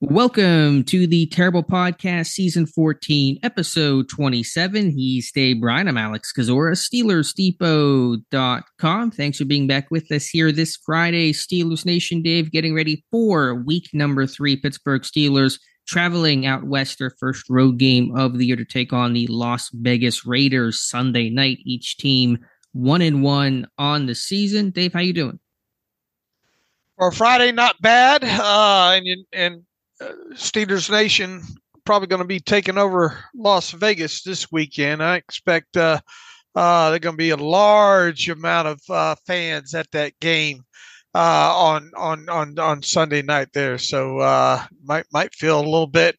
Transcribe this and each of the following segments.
Welcome to the Terrible Podcast, Season 14, Episode 27. He's Dave Bryan. I'm Alex Kozora, SteelersDepot.com. Thanks for being back with us here this Friday. Steelers Nation, Dave, getting ready for week number three. Pittsburgh Steelers traveling out west, their first road game of the year to take on the Las Vegas Raiders Sunday night. Each team one and one on the season. Dave, how you doing? For Friday, not bad. Uh, and and Steelers Nation probably going to be taking over Las Vegas this weekend. I expect uh, uh, there's going to be a large amount of uh, fans at that game uh, on on on on Sunday night there. So uh, might might feel a little bit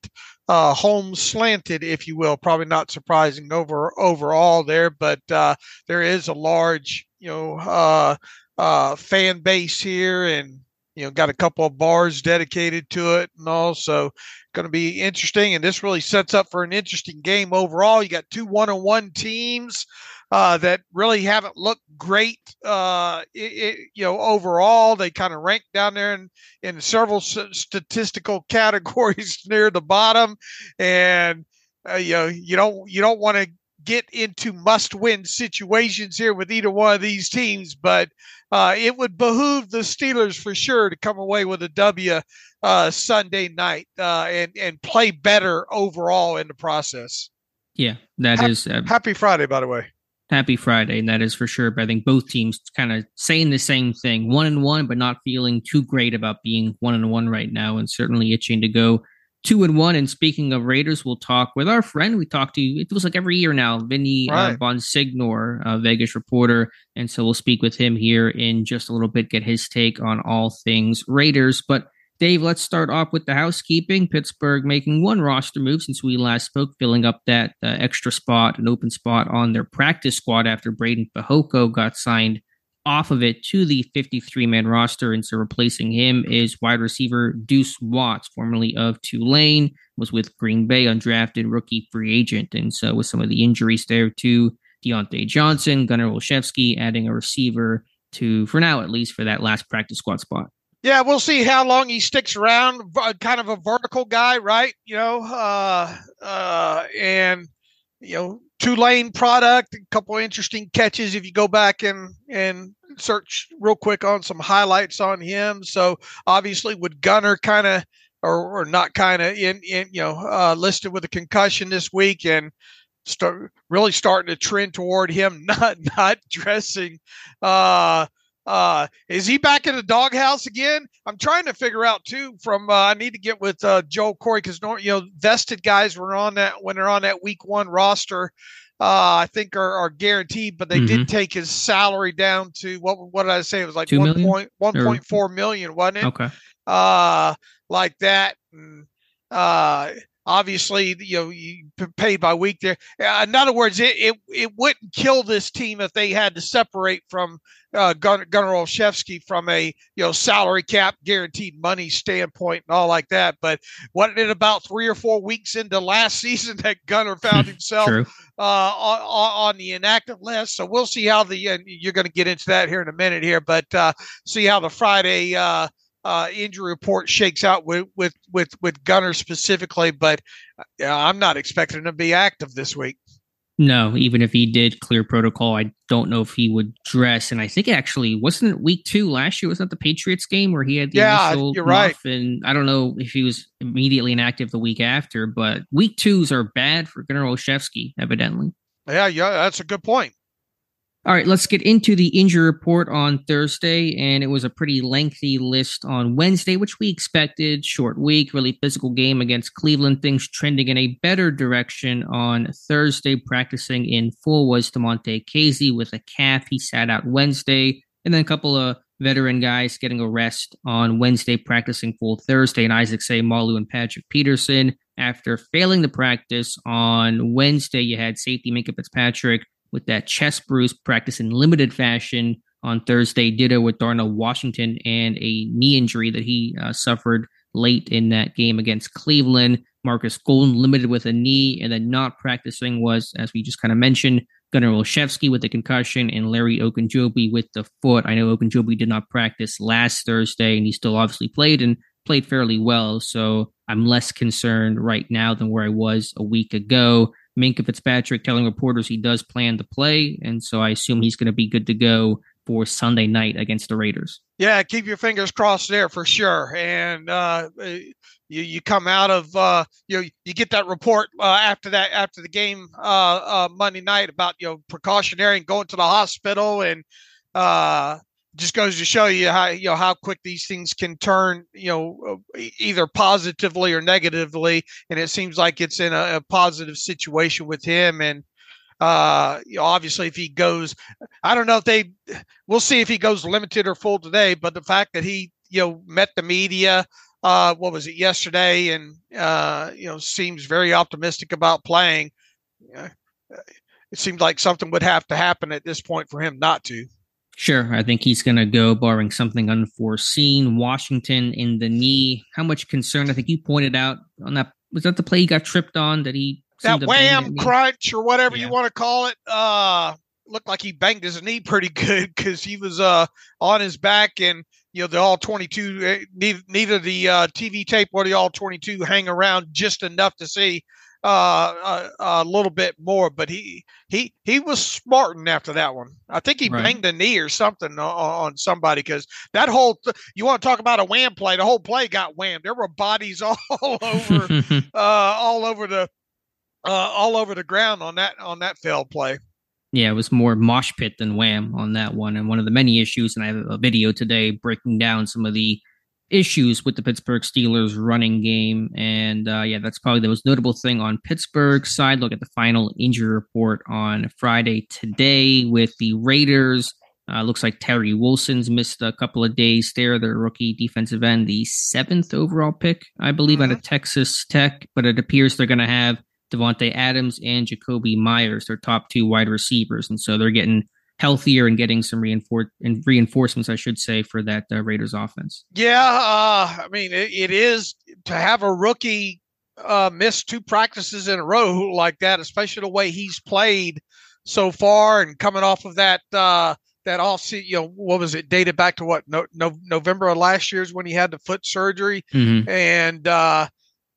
uh, home slanted, if you will. Probably not surprising over overall there, but uh, there is a large you know uh, uh, fan base here and you know, got a couple of bars dedicated to it and all. also going to be interesting. And this really sets up for an interesting game overall. You got two one on one teams uh, that really haven't looked great, uh, it, it, you know, overall. They kind of rank down there in, in several statistical categories near the bottom. And, uh, you know, you don't, you don't want to get into must win situations here with either one of these teams, but uh, it would behoove the Steelers for sure to come away with a W uh, Sunday night uh, and and play better overall in the process. Yeah, that happy, is uh, happy Friday, by the way. Happy Friday, and that is for sure. But I think both teams kind of saying the same thing: one and one, but not feeling too great about being one and one right now, and certainly itching to go two and one. And speaking of Raiders, we'll talk with our friend. We talk to it feels like every year now, Vinny uh, right. uh, Bonsignore, uh, Vegas reporter, and so we'll speak with him here in just a little bit, get his take on all things Raiders. But Dave, let's start off with the housekeeping. Pittsburgh making one roster move since we last spoke, filling up that uh, extra spot, an open spot on their practice squad after Breiden Fehoko got signed off of it to the 53 man roster. And so replacing him is wide receiver Deuce Watts, formerly of Tulane, was with Green Bay, undrafted rookie free agent. And so with some of the injuries there to Diontae Johnson, Gunnar Olszewski, adding a receiver to, for now at least, for that last practice squad spot. Yeah, we'll see how long he sticks around. Kind of a vertical guy, right? You know, uh, uh, and you know, Tulane product, a couple interesting catches if you go back and and search real quick on some highlights on him. So obviously, with Gunnar kind of or, or not kind of in, in you know uh, listed with a concussion this week and start really starting to trend toward him not not dressing uh uh, is he back in the doghouse again? I'm trying to figure out too. From uh, I need to get with uh, Joel Corry because you know vested guys were on that when they're on that week one roster. Uh, I think are, are guaranteed, but they mm-hmm. did take his salary down to what? What did I say? It was like Two one million? point one point four million, wasn't it? Okay. Uh, like that. And, uh, obviously you know you paid by week there. Uh, in other words it, it it wouldn't kill this team if they had to separate from uh, Gunnar, Gunnar Olszewski from a you know salary cap guaranteed money standpoint and all like that. But wasn't it about three or four weeks into last season that Gunnar found himself uh, on, on, the inactive list? So we'll see how the and you're going to get into that here in a minute here but uh, see how the Friday uh, uh, injury report shakes out with with with with Gunnar specifically, but uh, I'm not expecting him to be active this week. No, even if he did clear protocol, I don't know if he would dress. And I think actually wasn't it week two last year? Wasn't that the Patriots game where he had the yeah, initial you're right. And I don't know if he was immediately inactive the week after, but week twos are bad for Gunnar Olszewski, evidently. Yeah, yeah, that's a good point. All right, let's get into the injury report on Thursday. And it was a pretty lengthy list on Wednesday, which we expected. Short week, really physical game against Cleveland. Things trending in a better direction on Thursday. Practicing in full was Damontae Kazee with a calf. He sat out Wednesday. And then a couple of veteran guys getting a rest on Wednesday, practicing full Thursday. And Isaac Seumalo and Patrick Peterson after failing to practice on Wednesday. You had safety Minkah Fitzpatrick with that chest bruise practice in limited fashion on Thursday. Ditto with Darnell Washington and a knee injury that he uh, suffered late in that game against Cleveland. Marcus Golden limited with a knee, and then not practicing was, as we just kind of mentioned, Gunnar Olszewski with the concussion and Larry Ogunjobi with the foot. I know Ogunjobi did not practice last Thursday, and he still obviously played and played fairly well. So I'm less concerned right now than where I was a week ago. Minkah Fitzpatrick telling reporters he does plan to play, and so I assume he's going to be good to go for Sunday night against the Raiders. Yeah, keep your fingers crossed there for sure. And uh, you you come out of uh, you you get that report uh, after that after the game uh, uh, Monday night about you know precautionary and going to the hospital and uh, just goes to show you how you know how quick these things can turn you know either positively or negatively and it seems like it's in a, a positive situation with him and uh, you know, obviously, if he goes, I don't know if they, we'll see if he goes limited or full today. But the fact that he, you know, met the media, uh, what was it yesterday, and uh, you know, seems very optimistic about playing. Uh, it seemed like something would have to happen at this point for him not to. Sure, I think he's going to go, barring something unforeseen. Washington in the knee. How much concern? I think you pointed out on that. Was that the play he got tripped on? That he that wham crunch or whatever yeah. you want to call it uh looked like he banged his knee pretty good because he was uh on his back and you know the all 22 eh, neither, neither the uh, tv tape or the all 22 hang around just enough to see uh, a, uh, a, little bit more but he he he was smarting after that one i think he right. banged a knee or something on, on somebody because that whole th- you want to talk about a wham play the whole play got whammed there were bodies all over uh all over the uh, all over the ground on that on that failed play. Yeah, it was more mosh pit than wham on that one. And one of the many issues, and I have a video today breaking down some of the issues with the Pittsburgh Steelers running game. And uh, yeah, that's probably the most notable thing on Pittsburgh's side. Look at the final injury report on Friday today with the Raiders. Uh, looks like Tyree Wilson's missed a couple of days there. Their rookie defensive end, the seventh overall pick, I believe, mm-hmm. out of Texas Tech. But it appears they're going to have Davante Adams and Jakobi Meyers, their top two wide receivers, and so they're getting healthier and getting some reinfor- and reinforcements, I should say, for that uh, Raiders offense. Yeah, uh, I mean it, it is to have a rookie uh, miss two practices in a row like that, especially the way he's played so far, and coming off of that uh, that off you know what was it dated back to what no, no November of last year's when he had the foot surgery, mm-hmm. and uh,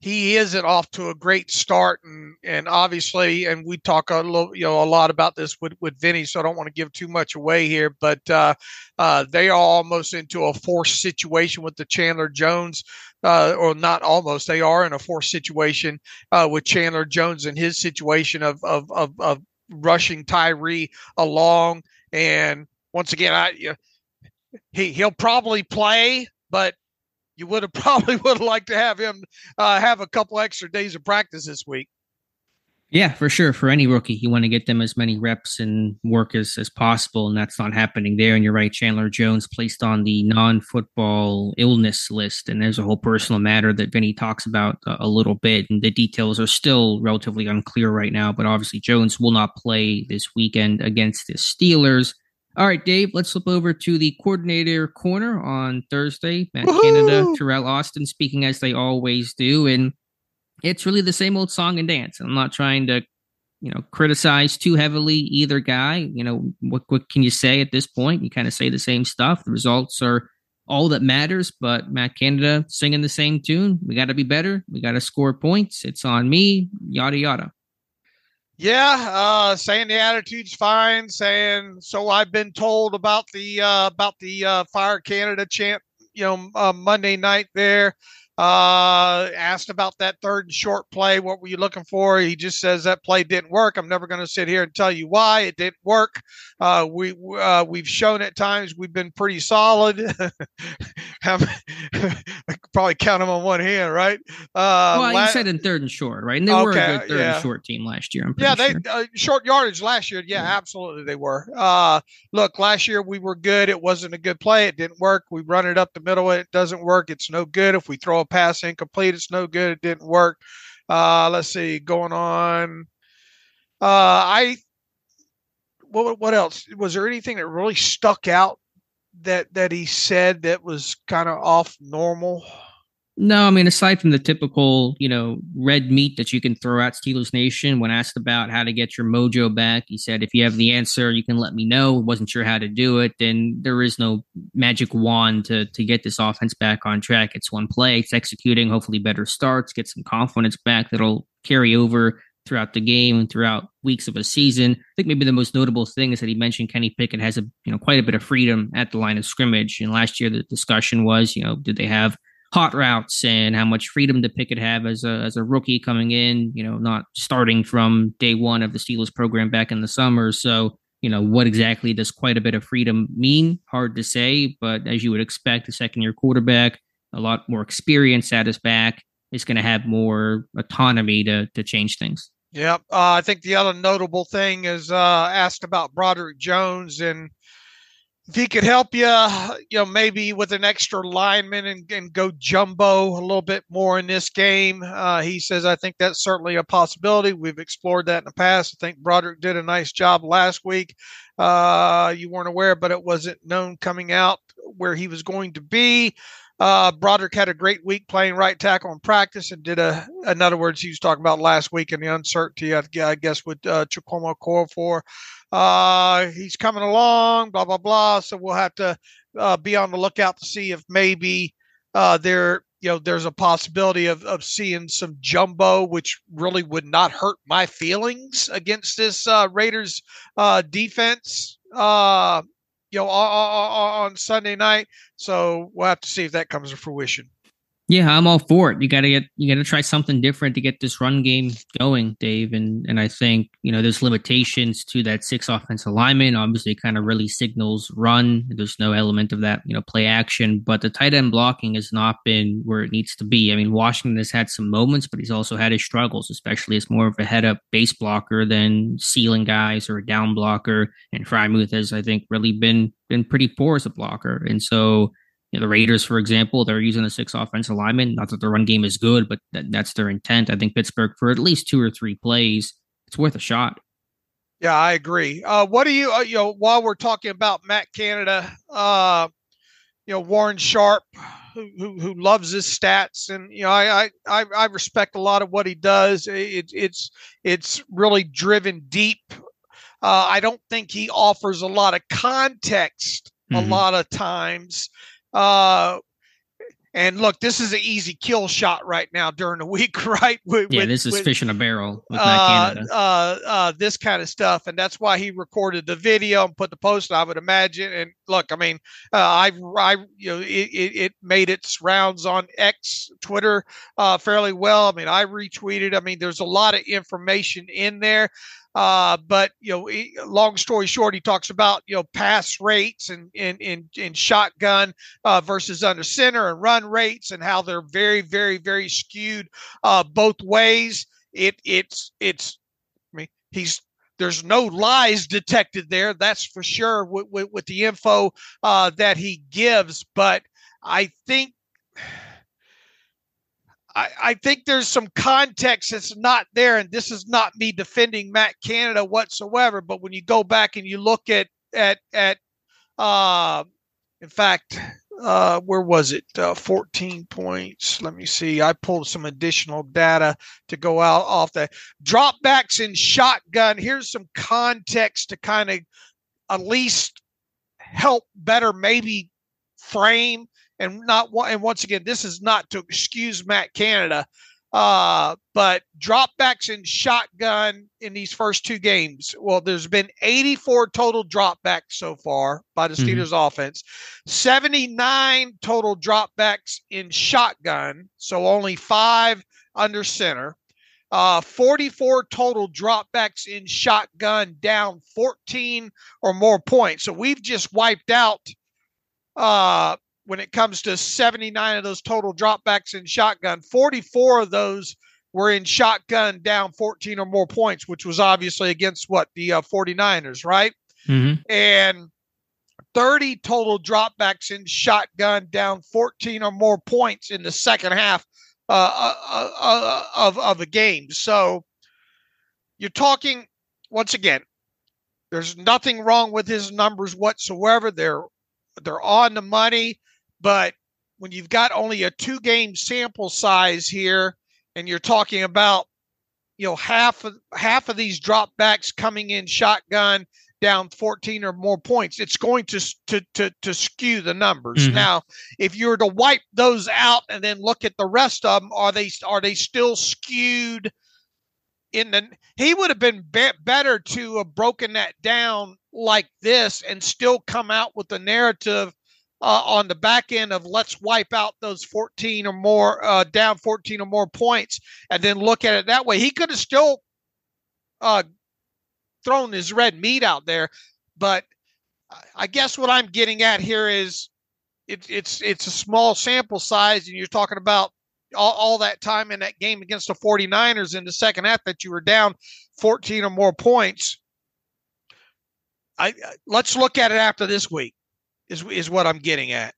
he isn't off to a great start. And and obviously and we talk a little you know a lot about this with with Vinny so I don't want to give too much away here but uh, uh, they are almost into a forced situation with the Chandler Jones uh, or not almost they are in a forced situation uh, with Chandler Jones and his situation of of of, of rushing Tyree along. And once again I he he'll probably play but you would have probably would have liked to have him uh, have a couple extra days of practice this week. Yeah, for sure. For any rookie, you want to get them as many reps and work as, as possible, and that's not happening there. And you're right, Chandler Jones placed on the non-football illness list, and there's a whole personal matter that Vinny talks about a, a little bit, and the details are still relatively unclear right now. But obviously, Jones will not play this weekend against the Steelers. All right, Dave, let's flip over to the coordinator corner on Thursday. Matt Woo-hoo! Canada, Teryl Austin speaking as they always do. And it's really the same old song and dance. I'm not trying to, you know, criticize too heavily either guy. You know, what, what can you say at this point? You kind of say the same stuff. The results are all that matters, but Matt Canada singing the same tune. We got to be better. We got to score points. It's on me, yada, yada. Yeah, uh, saying the attitude's fine. Saying so. I've been told about the uh, about the uh, Fire Canada chant. You know, uh, Monday night there. Uh, asked about that third and short play. What were you looking for? He just says that play didn't work. I'm never going to sit here and tell you why it didn't work. Uh, we uh, we've shown at times we've been pretty solid. probably count them on one hand, right? Uh, well, la- you said in third and short, right? And they okay, were a good third yeah. and short team last year. yeah, they sure. uh, short yardage last year. Yeah, yeah, absolutely they were. Uh, look, last year we were good. It wasn't a good play. It didn't work. We run it up the middle. It doesn't work. It's no good. If we throw a pass incomplete, it's no good. It didn't work. Uh, let's see, going on. Uh, I what what else was there anything that really stuck out that that he said that was kind of off normal? No, I mean, aside from the typical, you know, red meat that you can throw at Steelers Nation, when asked about how to get your mojo back, he said, if you have the answer, you can let me know. Wasn't sure how to do it. Then there is no magic wand to, to get this offense back on track. It's one play, it's executing, hopefully better starts, get some confidence back that'll carry over throughout the game and throughout weeks of a season. I think maybe the most notable thing is that he mentioned Kenny Pickett has a, you know, quite a bit of freedom at the line of scrimmage. And last year, the discussion was, you know, did they have hot routes and how much freedom did Pickett have as a as a rookie coming in, you know, not starting from day one of the Steelers program back in the summer. So, you know, what exactly does quite a bit of freedom mean? Hard to say, but as you would expect, a second year quarterback, a lot more experience at his back, is going to have more autonomy to to change things. Yep. Uh, I think the other notable thing is uh, asked about Broderick Jones and if he could help you, you know, maybe with an extra lineman and, and go jumbo a little bit more in this game. Uh, he says, I think that's certainly a possibility. We've explored that in the past. I think Broderick did a nice job last week. Uh, you weren't aware, but it wasn't known coming out where he was going to be. Uh, Broderick had a great week playing right tackle in practice and did a, in other words, he was talking about last week and the uncertainty, I, I guess, with uh, Chukwuma Okorafor uh, he's coming along, blah blah blah. So we'll have to uh, be on the lookout to see if maybe uh, there, you know, there's a possibility of of seeing some jumbo, which really would not hurt my feelings against this uh, Raiders uh, defense. You know, on, on Sunday night. So we'll have to see if that comes to fruition. Yeah, I'm all for it. You gotta get you gotta try something different to get this run game going, Dave. And and I think, you know, there's limitations to that six offensive lineman. Obviously kind of really signals run. There's no element of that, you know, play action. But the tight end blocking has not been where it needs to be. I mean, Washington has had some moments, but he's also had his struggles, especially as more of a head up base blocker than sealing guys or a down blocker. And Freiermuth has, I think, really been been pretty poor as a blocker. And so you know, the Raiders, for example, they're using a six offensive lineman. Not that the run game is good, but that, that's their intent. I think Pittsburgh, for at least two or three plays, it's worth a shot. Yeah, I agree. Uh, what do you, uh, you know, while we're talking about Matt Canada, uh, you know, Warren Sharp, who, who, who loves his stats, and you know, I, I I respect a lot of what he does. It, it's it's really driven deep. Uh, I don't think he offers a lot of context mm-hmm. a lot of times. Uh, and look, this is an easy kill shot right now during the week, right? With, yeah, this is with, fish in a barrel with uh, uh, uh, this kind of stuff, and that's why he recorded the video and put the post. I would imagine. And look, I mean, uh, I, I, you know, it, it, it, made its rounds on X, Twitter, uh, fairly well. I mean, I retweeted. I mean, there's a lot of information in there. Uh, but you know, he, long story short, he talks about you know pass rates and in in, in shotgun uh, versus under center and run rates and how they're very very very skewed uh, both ways. It it's it's I mean he's there's no lies detected there. That's for sure with, with, with the info uh, that he gives. But I think I, I think there's some context that's not there, and this is not me defending Matt Canada whatsoever. But when you go back and you look at at at, uh, in fact, uh, where was it? Uh, 14 points. Let me see. I pulled some additional data to go out off that. Dropbacks in shotgun. Here's some context to kind of at least help better maybe frame and not and once again, this is not to excuse Matt Canada, uh, but dropbacks in shotgun in these first two games. Well, there's been 84 total dropbacks so far by the mm-hmm. Steelers mm-hmm. offense, 79 total dropbacks in shotgun, so only five under center. Uh, 44 total dropbacks in shotgun, down 14 or more points. So we've just wiped out uh, when it comes to 79 of those total dropbacks in shotgun, 44 of those were in shotgun down 14 or more points, which was obviously against what the uh, 49ers, right? Mm-hmm. And 30 total dropbacks in shotgun down 14 or more points in the second half uh, uh, uh, of of a game. So you're talking once again. There's nothing wrong with his numbers whatsoever. They're they're on the money, but when you've got only a two game sample size here, and you're talking about you know half of half of these dropbacks coming in shotgun down 14 or more points it's going to to to, to skew the numbers mm-hmm. now if you were to wipe those out and then look at the rest of them are they are they still skewed in the he would have been be- better to have broken that down like this and still come out with the narrative uh, on the back end of let's wipe out those 14 or more uh, down 14 or more points and then look at it that way. He could have still uh, thrown his red meat out there but i guess what i'm getting at here is it, it's it's a small sample size and you're talking about all, all that time in that game against the 49ers in the second half that you were down 14 or more points. I, let's look at it after this week is is what I'm getting at.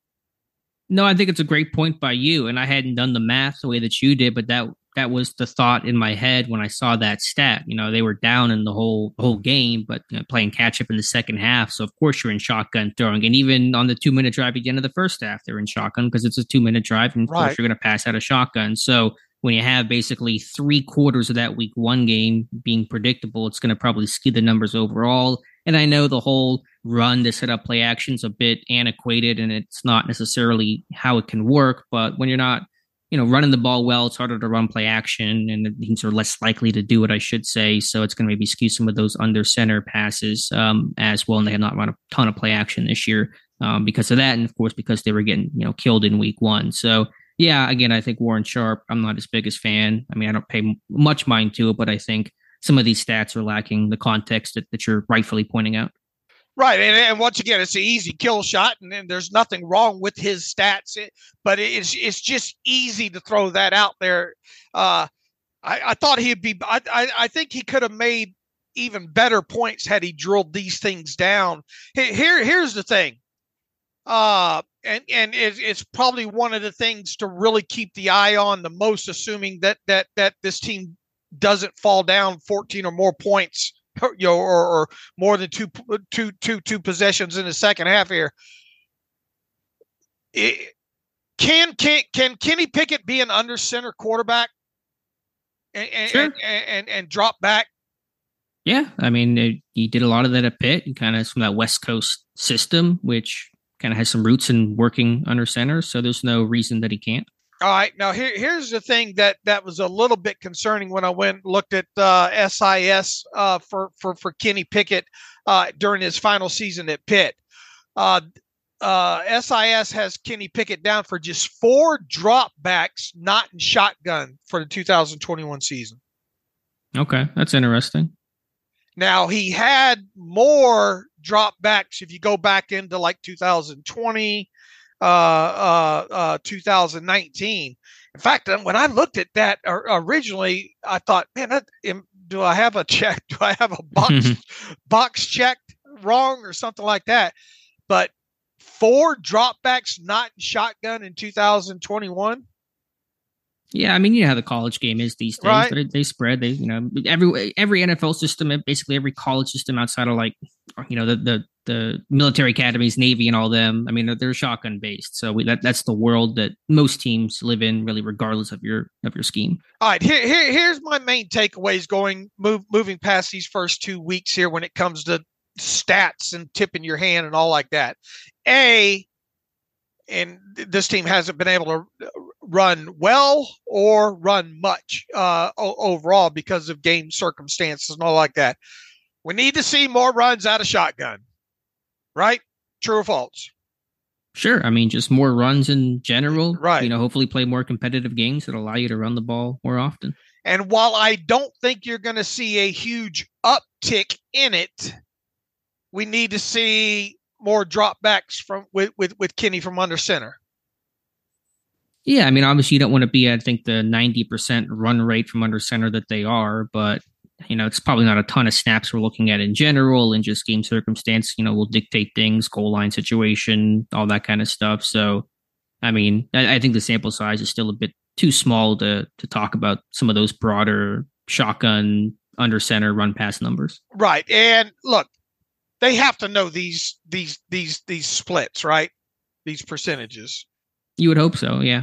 No, I think it's a great point by you, and I hadn't done the math the way that you did, but that that was the thought in my head when I saw that stat. You know, they were down in the whole whole game, but you know, playing catch up in the second half. So of course you're in shotgun throwing, and even on the two minute drive at the end of the first half, they're in shotgun because it's a two minute drive, and of right. course you're going to pass out a shotgun. So when you have basically three quarters of that week one game being predictable, it's going to probably skew the numbers overall. And I know the whole run to set up play actions a bit antiquated and it's not necessarily how it can work. But when you're not, you know, running the ball well, it's harder to run play action and the teams are less likely to do it, I should say. So it's going to maybe skew some of those under center passes um, as well. And they have not run a ton of play action this year um, because of that. And of course, because they were getting, you know, killed in week one. So yeah, again, I think Warren Sharp, I'm not his biggest fan. I mean, I don't pay much mind to it, but I think some of these stats are lacking the context that, that you're rightfully pointing out. Right, and, and once again, it's an easy kill shot, and, and there's nothing wrong with his stats, it, but it's it's just easy to throw that out there. Uh, I, I thought he'd be. I, I, I think he could have made even better points had he drilled these things down. Here, here's the thing. Uh, and and it, it's probably one of the things to really keep the eye on the most, assuming that that that this team doesn't fall down 14 or more points you know, or, or more than two, two, two, two possessions in the second half here. It, can can can Kenny Pickett be an under center quarterback and and, sure. and, and, and drop back? Yeah, I mean, it, he did a lot of that at Pitt, and kind of from that West Coast system, which kind of has some roots in working under center. So there's no reason that he can't. All right. Now here, here's the thing that that was a little bit concerning when I went and looked at uh, SIS uh, for for for Kenny Pickett uh, during his final season at Pitt. Uh, uh, SIS has Kenny Pickett down for just four dropbacks, not in shotgun for the 2021 season. Okay, that's interesting. Now he had more dropbacks if you go back into like 2020 uh, uh, uh, Uh, uh, uh, 2019. In fact, uh, when I looked at that originally, I thought, man, that, do I have a check? Do I have a box mm-hmm. box checked wrong or something like that? But four dropbacks not shotgun in 2021. Yeah, I mean, you know how the college game is these days. Right. They, they spread. They, you know, every every NFL system, uh, basically every college system outside of like, you know, the the the military academies, Navy, and all them. I mean, they're, they're shotgun based. So we, that that's the world that most teams live in, really, regardless of your of your scheme. All right, here, here here's my main takeaways going move moving past these first two weeks here when it comes to stats and tipping your hand and all like that. A and this team hasn't been able to run well or run much uh, overall because of game circumstances and all like that. We need to see more runs out of shotgun, right? True or false? Sure. I mean, just more runs in general. Right. You know, hopefully play more competitive games that allow you to run the ball more often. And while I don't think you're going to see a huge uptick in it, we need to see more dropbacks from with, with, with Kenny from under center. Yeah, I mean, obviously you don't want to be, I think, the 90% run rate from under center that they are, but you know, it's probably not a ton of snaps we're looking at in general and just game circumstance, you know, will dictate things, goal line situation, all that kind of stuff. So, I mean, I, I think the sample size is still a bit too small to to talk about some of those broader shotgun under center run pass numbers. Right. And look, they have to know these these these these splits, right? These percentages. You would hope so, yeah.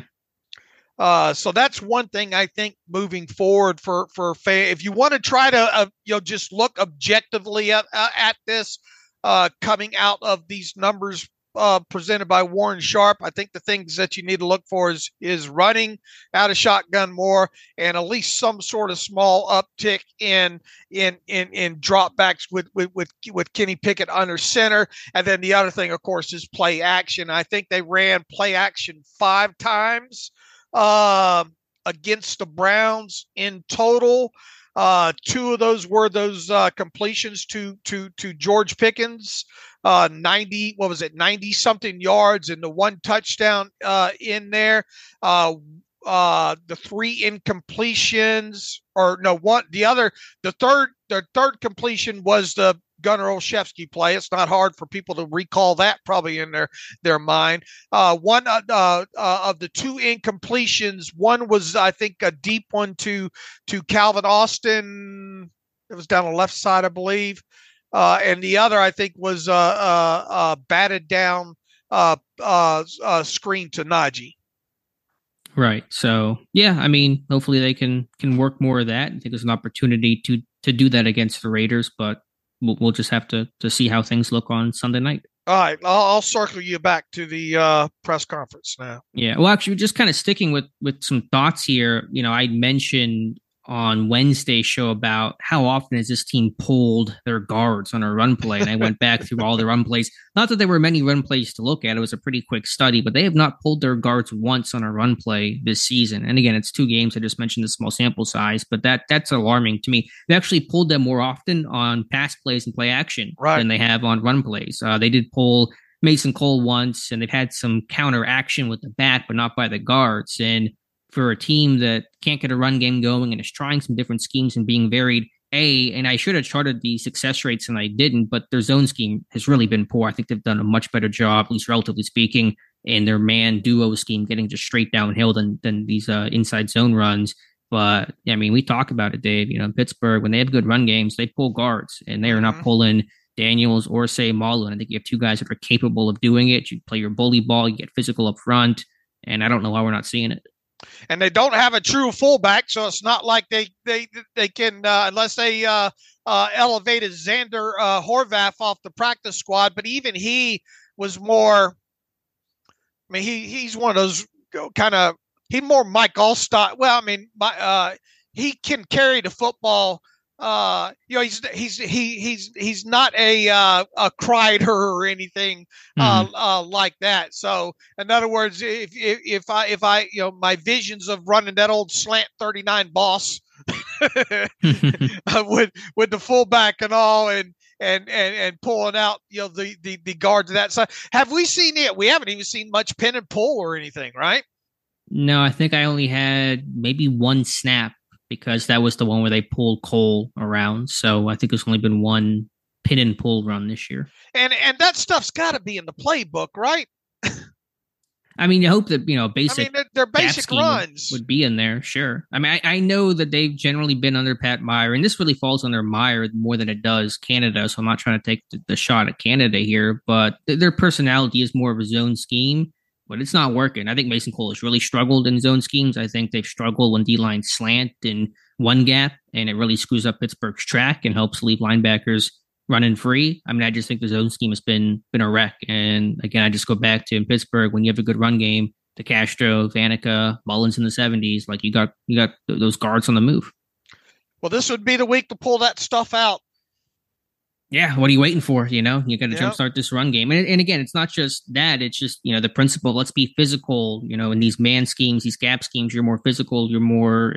Uh, so that's one thing I think moving forward for for fan. If you want to try to uh, you know just look objectively at, uh, at this uh, coming out of these numbers uh, presented by Warren Sharp. I think the things that you need to look for is is running out of shotgun more and at least some sort of small uptick in in in in dropbacks with with with, with Kenny Pickett under center. And then the other thing, of course, is play action. I think they ran play action five times uh, against the Browns in total. Uh, two of those were those uh, completions to to to George Pickens uh, 90, what was it, 90 something yards and the one touchdown uh, in there. Uh, uh, the three incompletions, or no, one, the other, the third, the third completion was the Gunnar Olszewski play. It's not hard for people to recall that probably in their their mind. Uh, one uh, uh, uh of the two incompletions, one was I think a deep one to to Calvin Austin. It was down the left side, I believe uh, and the other I think was uh, batted down screen to Najee. Right. So yeah, I mean, hopefully they can can work more of that. I think there's an opportunity to to do that against the Raiders, but we'll, we'll just have to to see how things look on Sunday night. All right, I'll, I'll circle you back to the uh, press conference now. Yeah, well, actually, we're just kind of sticking with with some thoughts here. You know, I mentioned on Wednesday show about how often has this team pulled their guards on a run play. And I went back through all the run plays. Not that there were many run plays to look at. It was a pretty quick study, but they have not pulled their guards once on a run play this season. And again, it's two games. I just mentioned the small sample size, but that that's alarming to me. They actually pulled them more often on pass plays and play action right. than they have on run plays. Uh, they did pull Mason Cole once, and they've had some counter action with the back, but not by the guards. And for a team that can't get a run game going and is trying some different schemes and being varied. A, and I should have charted the success rates and I didn't, but their zone scheme has really been poor. I think they've done a much better job, at least relatively speaking, in their man duo scheme, getting just straight downhill than than these uh, inside zone runs. But I mean, we talk about it, Dave. You know, Pittsburgh when they have good run games, they pull guards, and they are not mm-hmm. pulling Daniels or Seumalo. I think you have two guys that are capable of doing it. You play your bully ball, you get physical up front, and I don't know why we're not seeing it and they don't have a true fullback, so it's not like they they they can uh, unless they uh, uh, elevated Xander uh, Horvath off the practice squad. But even he was more. I mean, he he's one of those kind of he more Mike Alstott. Well, I mean, my, uh, he can carry the football uh, you know, he's he's he he's he's not a uh, a Kreider or anything uh, mm-hmm. uh, like that. So, in other words, if, if if I if I you know my visions of running that old slant thirty nine boss with with the fullback and all, and and and and pulling out you know the the the guards of that side. Have we seen it? We haven't even seen much pin and pull or anything, right? No, I think I only had maybe one snap because that was the one where they pulled Cole around. So I think there's only been one pin and pull run this year. And and that stuff's got to be in the playbook, right? I mean, you hope that you know basic. I mean, they're basic runs would, would, be in there, sure. I mean, I, I, know that they've generally been under Pat Meyer, and this really falls under Meyer more than it does Canada. So I'm not trying to take the, the shot at Canada here, but th- their personality is more of a zone scheme but it's not working. I think Mason Cole has really struggled in zone schemes. I think they've struggled when D line slant in one gap, and it really screws up Pittsburgh's track and helps leave linebackers running free. I mean, I just think the zone scheme has been been a wreck. And again, I just go back to in Pittsburgh when you have a good run game, the Castro, Vanica, Mullins in the seventies, like you got you got those guards on the move. Well, this would be the week to pull that stuff out yeah, what are you waiting for? You know, you got to jumpstart this run game. And, and again, it's not just that. It's just, you know, the principle, let's be physical, you know, in these man schemes, these gap schemes, you're more physical, you're more,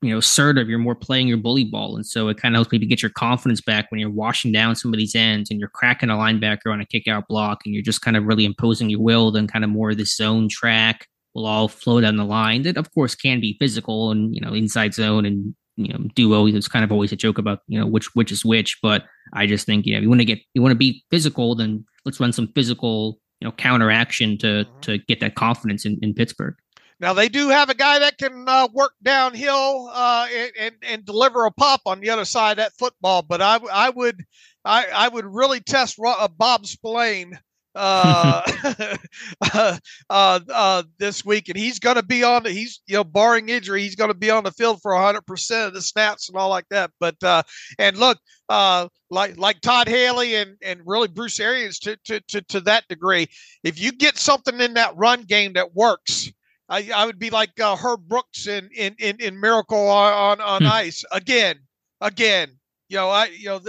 you know, assertive, you're more playing your bully ball. And so it kind of helps maybe get your confidence back when you're washing down some of these ends and you're cracking a linebacker on a kick out block and you're just kind of really imposing your will, then kind of more of this zone track will all flow down the line. That, of course, can be physical and, you know, inside zone and you know duo. It's kind of always a joke about you know which which is which, but I just think yeah, you want to get you want to be physical, then let's run some physical you know counteraction to mm-hmm. to get that confidence in, in Pittsburgh. now they do have a guy that can uh, work downhill uh, and, and, and deliver a pop on the other side of that football. But I I would I, I would really test uh, Bob Spillane uh, uh, uh, uh, this week, and he's going to be on. The, he's you know, barring injury, he's going to be on the field for hundred percent of the snaps and all like that. But uh, and look, uh, like like Todd Haley and and really Bruce Arians to to to to that degree, if you get something in that run game that works. I, I would be like uh, Herb Brooks in in in, in Miracle on on, on hmm. Ice again, again you know, I, you know,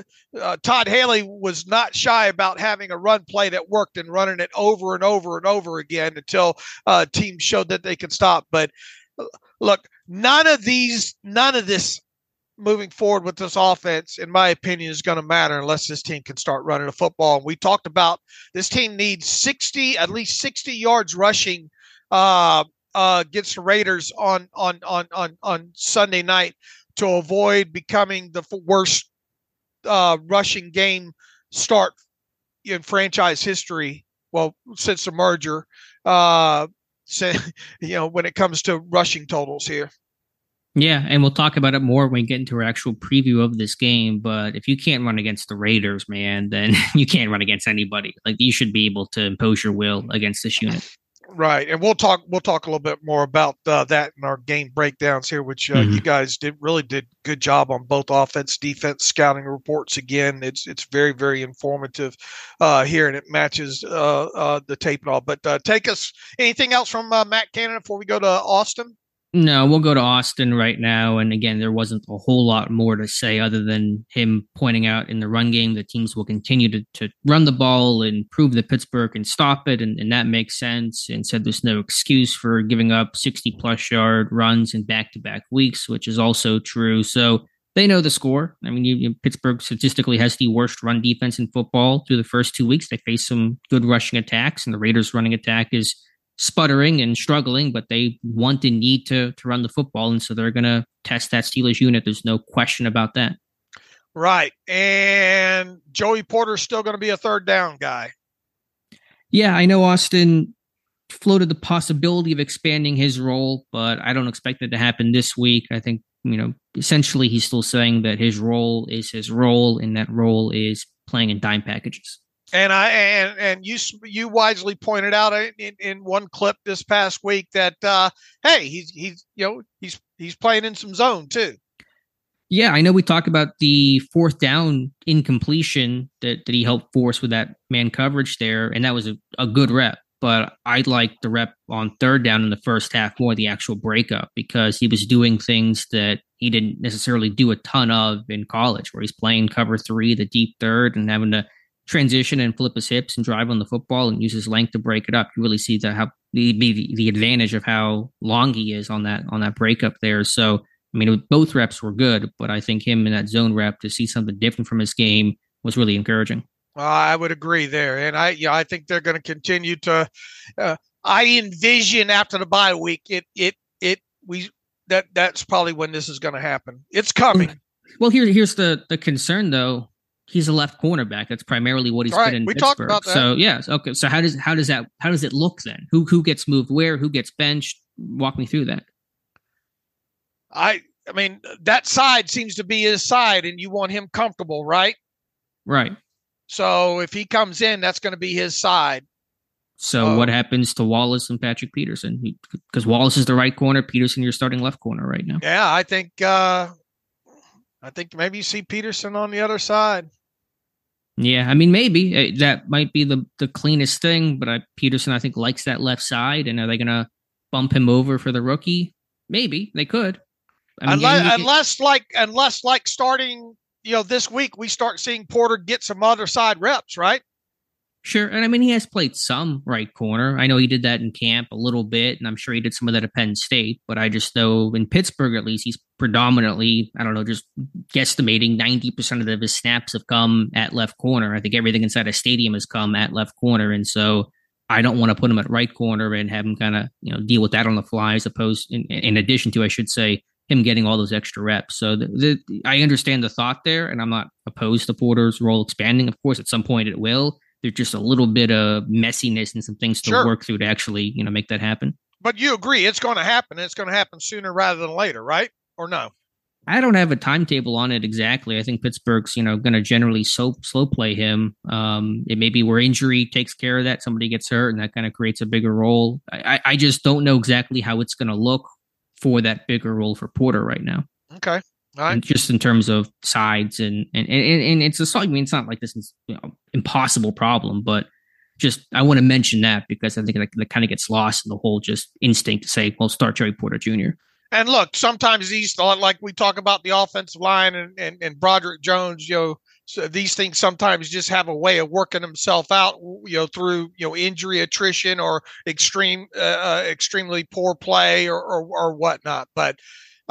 uh, Todd Haley was not shy about having a run play that worked and running it over and over and over again until uh, teams showed that they could stop. But uh, look, none of these, none of this moving forward with this offense, in my opinion, is going to matter unless this team can start running the football. And we talked about this team needs 60, at least 60 yards rushing uh, uh, against the Raiders on on on on on Sunday night to avoid becoming the worst uh, rushing game start in franchise history. Well, since the merger, uh, so, you know, when it comes to rushing totals here. Yeah, and we'll talk about it more when we get into our actual preview of this game. But if you can't run against the Raiders, man, then you can't run against anybody. Like you should be able to impose your will against this unit. Right, and we'll talk. We'll talk a little bit more about uh, that in our game breakdowns here, which uh, mm-hmm. you guys did really did good job on both offense, defense, scouting reports. Again, it's it's very very informative uh, here, and it matches uh, uh, the tape and all. But uh, take us anything else from Matt Canada before we go to Austin. No, we'll go to Austin right now. And again, there wasn't a whole lot more to say other than him pointing out in the run game that teams will continue to, to run the ball and prove that Pittsburgh can stop it. And, and that makes sense. And said there's no excuse for giving up 60 plus yard runs in back to back weeks, which is also true. So they know the score. I mean, you, you, Pittsburgh statistically has the worst run defense in football through the first two weeks. They face some good rushing attacks, and the Raiders' running attack is sputtering and struggling, but they want and need to to run the football, and so they're going to test that Steelers unit. There's no question about that. Right, and Joey Porter's still going to be a third down guy. Yeah, I know Austin floated the possibility of expanding his role, but I don't expect it to happen this week. I think you know essentially he's still saying that his role is his role, and that role is playing in dime packages. And I and and you you wisely pointed out in, in one clip this past week that uh, hey he's he's you know he's he's playing in some zone too. Yeah, I know we talked about the fourth down incompletion that, that he helped force with that man coverage there, and that was a, a good rep. But I like the rep on third down in the first half more the actual breakup because he was doing things that he didn't necessarily do a ton of in college, where he's playing cover three, the deep third, and having to transition and flip his hips and drive on the football and use his length to break it up. You really see the how the the, the advantage of how long he is on that on that breakup there. So I mean, both reps were good, but I think him in that zone rep to see something different from his game was really encouraging. Well, I would agree there, and I yeah I think they're going to continue to. Uh, I envision after the bye week, it it it we that that's probably when this is going to happen. It's coming. Well, here here's the the concern though he's a left cornerback. That's primarily what he's right, been in we Pittsburgh. Talked about that. So yes, okay. So how does how does that how does it look then? Who who gets moved where? Who gets benched? Walk me through that. I I mean that side seems to be his side, and you want him comfortable, right? Right. So if he comes in, that's going to be his side. So um, what happens to Wallace and Patrick Peterson? Because Wallace is the right corner, Peterson you're starting left corner right now. Yeah, I think uh I think maybe you see Peterson on the other side. Yeah, I mean, maybe eh, that might be the the cleanest thing, but I, Peterson, I think, likes that left side, and are they going to bump him over for the rookie? Maybe they could. I mean, unless, yeah, unless like unless like starting, you know, this week we start seeing Porter get some other side reps, right? Sure. And I mean, he has played some right corner. I know he did that in camp a little bit, and I'm sure he did some of that at Penn State. But I just know in Pittsburgh, at least, he's predominantly, I don't know, just guesstimating 90% of his snaps have come at left corner. I think everything inside a stadium has come at left corner. And so I don't want to put him at right corner and have him kind of, you know, deal with that on the fly as opposed, in, in addition to, I should say, him getting all those extra reps. So the, the, I understand the thought there, and I'm not opposed to Porter's role expanding. Of course, at some point it will there's just a little bit of messiness and some things to sure. work through to actually you know make that happen but you agree it's going to happen. It's going to happen sooner rather than later, right? Or no? I don't have a timetable on it exactly. I think Pittsburgh's, you know, going to generally slow slow play him. Um, it may be where injury takes care of that. Somebody gets hurt, and that kind of creates a bigger role. I, I just don't know exactly how it's going to look for that bigger role for Porter right now. Okay, right. Just in terms of sides and and and, and it's a I mean, it's not like this is you know, impossible problem, but just I want to mention that because I think that, that kind of gets lost in the whole just instinct to say, well, start Joey Porter Jr. And look, sometimes these, like we talk about the offensive line and, and, and Broderick Jones, you know, so these things sometimes just have a way of working themselves out, you know, through you know injury, attrition, or extreme, uh, uh, extremely poor play, or or, or whatnot. But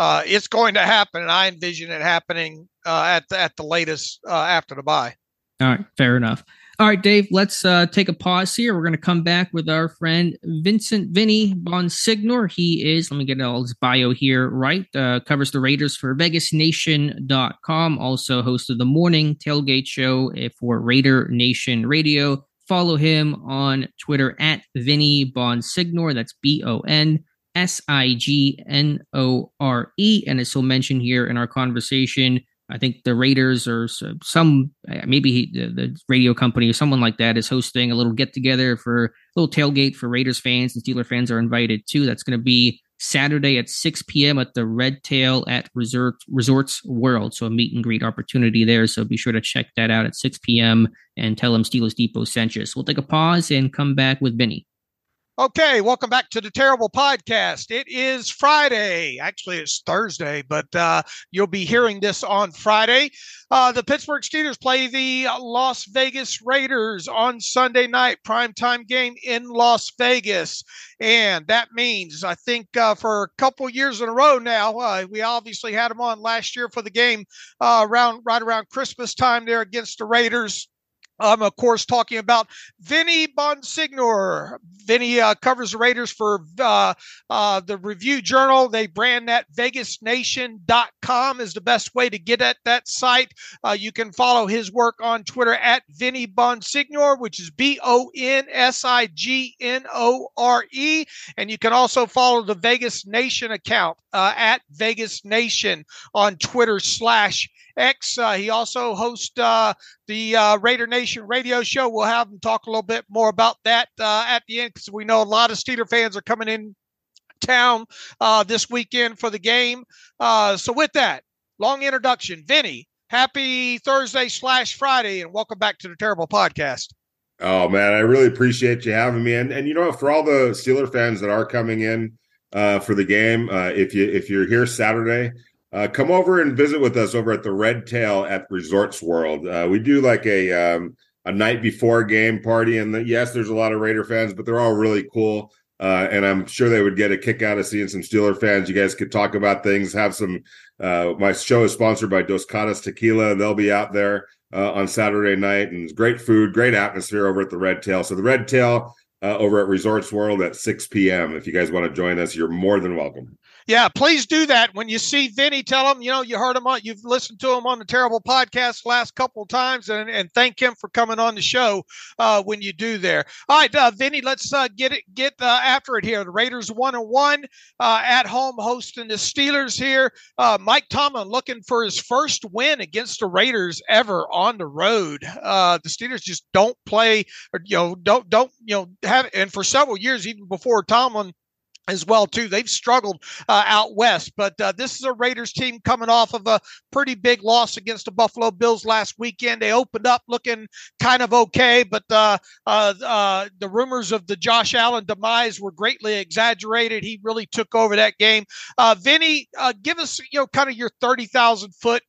uh, it's going to happen, and I envision it happening uh, at the, at the latest uh, after the bye. All right, fair enough. All right, Dave, let's uh, take a pause here. We're going to come back with our friend Vincent Vinny Bonsignore. He is, let me get all his bio here right, uh, covers the Raiders for VegasNation.com, also host of the morning tailgate show eh, for Raider Nation Radio. Follow him on Twitter at Vinny Bonsignore. That's B O N S I G N O R E. And as he'll mention here in our conversation, I think the Raiders or some uh, maybe he, the, the, radio company or someone like that is hosting a little get together for a little tailgate for Raiders fans and Steeler fans are invited too. That's going to be Saturday at 6 p.m. at the Red Tail at Resort Resorts World. So a meet and greet opportunity there. So be sure to check that out at 6 p.m. and tell them Steelers Depot sent you. So we'll take a pause and come back with Benny. Okay, welcome back to the Terrible Podcast. It is Friday. Actually, it's Thursday, but uh, you'll be hearing this on Friday. Uh, the Pittsburgh Steelers play the Las Vegas Raiders on Sunday night, primetime game in Las Vegas. And that means, I think, uh, for a couple years in a row now, uh, we obviously had them on last year for the game uh, around right around Christmas time there against the Raiders. I'm, of course, talking about Vinny Bonsignore. Vinny uh, covers the Raiders for uh, uh, the Review Journal. They brand that VegasNation.com is the best way to get at that site. Uh, you can follow his work on Twitter at Vinny Bonsignore, which is B O N S I G N O R E. And you can also follow the Vegas Nation account uh, at Vegas Nation on Twitter slash X. Uh, he also hosts uh, the uh, Raider Nation radio show. We'll have him talk a little bit more about that uh, at the end because we know a lot of Steeler fans are coming in town uh, this weekend for the game. Uh, so with that, long introduction, Vinny. Happy Thursday slash Friday, and welcome back to the Terrible Podcast. Oh man, I really appreciate you having me. And and you know, for all the Steeler fans that are coming in uh, for the game, uh, if you if you're here Saturday, uh, come over and visit with us over at the Red Tail at Resorts World. Uh, we do like a um, a night before game party, and the, yes, there's a lot of Raider fans, but they're all really cool. Uh, and I'm sure they would get a kick out of seeing some Steeler fans. You guys could talk about things. Have some. Uh, my show is sponsored by Dos Catas Tequila. They'll be out there uh, on Saturday night, and great food, great atmosphere over at the Red Tail. So the Red Tail uh, over at Resorts World at 6 p.m. If you guys want to join us, you're more than welcome yeah, please do that. When you see Vinny, tell him, you know, you heard him on, you've listened to him on the Terrible Podcast last couple of times and, and thank him for coming on the show uh, when you do there. All right, uh, Vinny, let's uh, get it, get uh, after it here. The Raiders one and one uh, at home hosting the Steelers here. Uh, Mike Tomlin looking for his first win against the Raiders ever on the road. the Steelers just don't play, or, you know, don't, don't, you know, have, and for several years, even before Tomlin, as well too. They've struggled uh, out west, but uh, this is a Raiders team coming off of a pretty big loss against the Buffalo Bills last weekend. They opened up looking kind of okay, but uh, uh, uh the rumors of the Josh Allen demise were greatly exaggerated. He really took over that game. Uh, Vinny, give us you know kind of your thirty thousand foot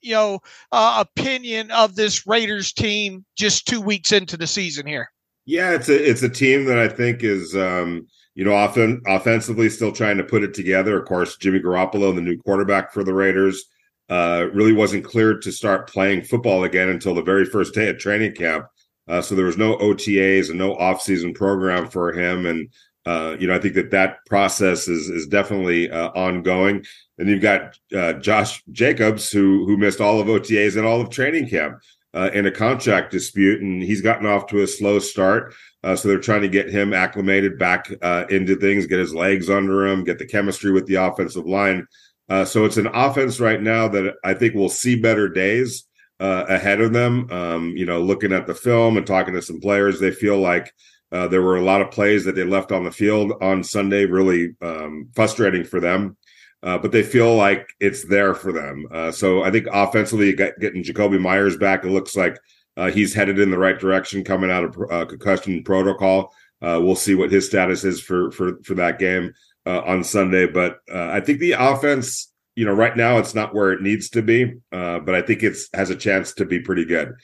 you know opinion of this Raiders team just two weeks into the season here. Yeah, it's a it's a team that I think is. Um, you know, often offensively still trying to put it together. Of course, Jimmy Garoppolo, the new quarterback for the Raiders, uh, really wasn't cleared to start playing football again until the very first day of training camp. Uh, so there was no OTAs and no offseason program for him. And, uh, you know, I think that that process is is definitely uh, ongoing. And you've got uh, Josh Jacobs, who who missed all of OTAs and all of training camp. Uh, in a contract dispute, and he's gotten off to a slow start. Uh, so they're trying to get him acclimated back uh, into things, get his legs under him, get the chemistry with the offensive line. Uh, so it's an offense right now that I think will see better days uh, ahead of them. Um, you know, looking at the film and talking to some players, they feel like uh, there were a lot of plays that they left on the field on Sunday, really um, frustrating for them. Uh, but they feel like it's there for them. Uh, so I think offensively, getting Jakobi Meyers back, it looks like uh, he's headed in the right direction coming out of uh, concussion protocol. Uh, we'll see what his status is for for for that game on Sunday. But I think the offense, you know, right now it's not where it needs to be, but I think it's has a chance to be pretty good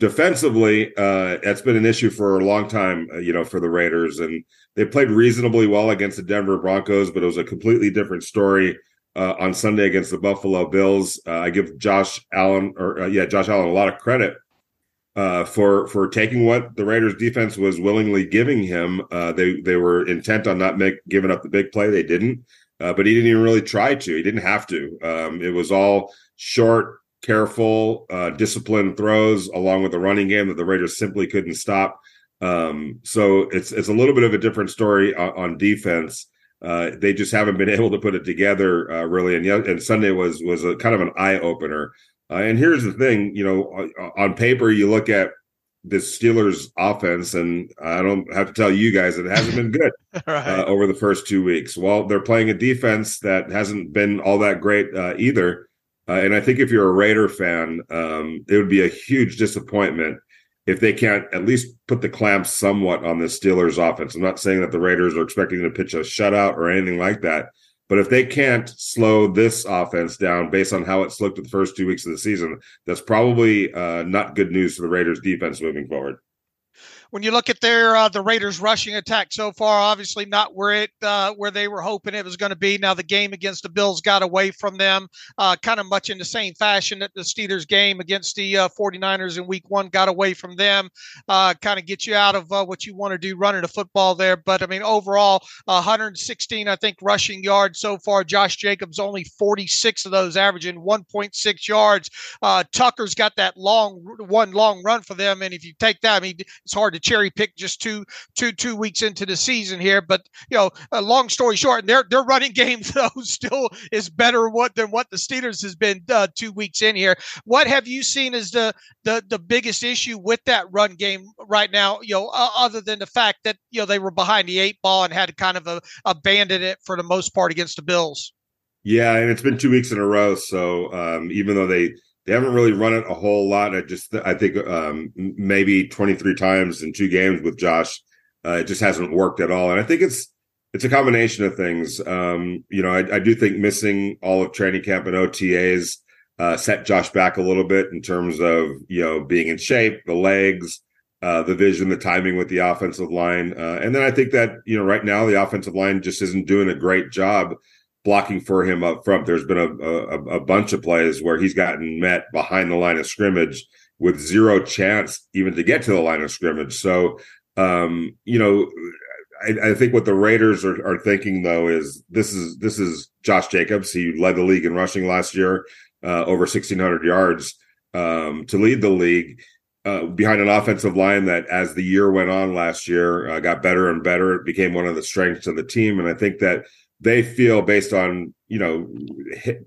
defensively, uh, that's been an issue for a long time, uh, you know, for the Raiders. And they played reasonably well against the Denver Broncos, but it was a completely different story uh, on Sunday against the Buffalo Bills. Uh, I give Josh Allen, or uh, yeah, Josh Allen, a lot of credit uh, for for taking what the Raiders defense was willingly giving him. they they were intent on not make giving up the big play. They didn't. but he didn't even really try to. He didn't have to. Um, it was all short, careful, uh, disciplined throws along with the running game that the Raiders simply couldn't stop. Um, so it's it's a little bit of a different story on, on defense. Uh, they just haven't been able to put it together uh, really. And and Sunday was was a kind of an eye opener. Uh, and here's the thing, you know, on paper you look at the Steelers offense, and I don't have to tell you guys it hasn't been good right. Uh, over the first two weeks. Well, they're playing a defense that hasn't been all that great uh, either. Uh, and I think if you're a Raider fan, um, it would be a huge disappointment if they can't at least put the clamps somewhat on the Steelers offense. I'm not saying that the Raiders are expecting to pitch a shutout or anything like that. But if they can't slow this offense down based on how it's looked at the first two weeks of the season, that's probably uh, not good news for the Raiders defense moving forward when you look at their uh, the Raiders rushing attack so far, obviously not where it uh, where they were hoping it was going to be. Now the game against the Bills got away from them, uh, kind of much in the same fashion that the Steelers game against the 49ers uh, in Week One got away from them. Uh, kind of get you out of uh, what you want to do running the football there. But I mean, overall, 116 I think rushing yards so far. Josh Jacobs only 46 of those, averaging 1.6 yards. Tucker's got that long one long run for them, and if you take that, I mean, it's hard to cherry pick just two two two weeks into the season here. But you know, a long story short, their their running game though still is better what than what the Steelers has been uh, two weeks in here. What have you seen as the the the biggest issue with that run game right now? You know, uh, other than the fact that you know they were behind the eight ball and had kind of a, abandoned it for the most part against the Bills. Yeah, and it's been two weeks in a row. So um, even though they they haven't really run it a whole lot. I just I think um, maybe 23 times in two games with Josh. Uh, it just hasn't worked at all, and I think it's it's a combination of things. Um, you know, I, I, do think missing all of training camp and OTAs uh, set Josh back a little bit in terms of you know being in shape, the legs, uh, the vision, the timing with the offensive line, uh, and then I think that you know right now the offensive line just isn't doing a great job blocking for him up front. There's been a, a, a bunch of plays where he's gotten met behind the line of scrimmage with zero chance even to get to the line of scrimmage. So, um, you know, I, I, think what the Raiders are, are, thinking though is this is this is Josh Jacobs. He led the league in rushing last year, uh, over 1,600 yards um, to lead the league. Uh, behind an offensive line that, as the year went on last year, uh, got better and better. It became one of the strengths of the team, and I think that they feel based on you know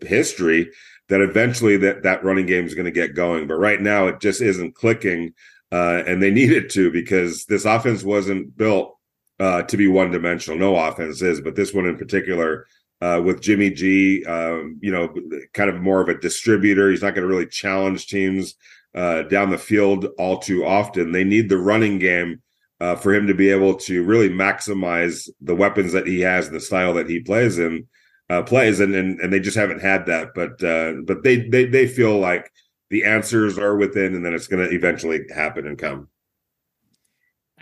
history that eventually that that running game is going to get going but right now it just isn't clicking uh, and they need it to because this offense wasn't built uh, to be one dimensional no offense is but this one in particular uh, with Jimmy G, um, you know, kind of more of a distributor. He's not going to really challenge teams uh, down the field all too often. They need the running game uh, for him to be able to really maximize the weapons that he has the style that he plays in uh, plays and, and and they just haven't had that. But uh, but they they they feel like the answers are within and then it's going to eventually happen and come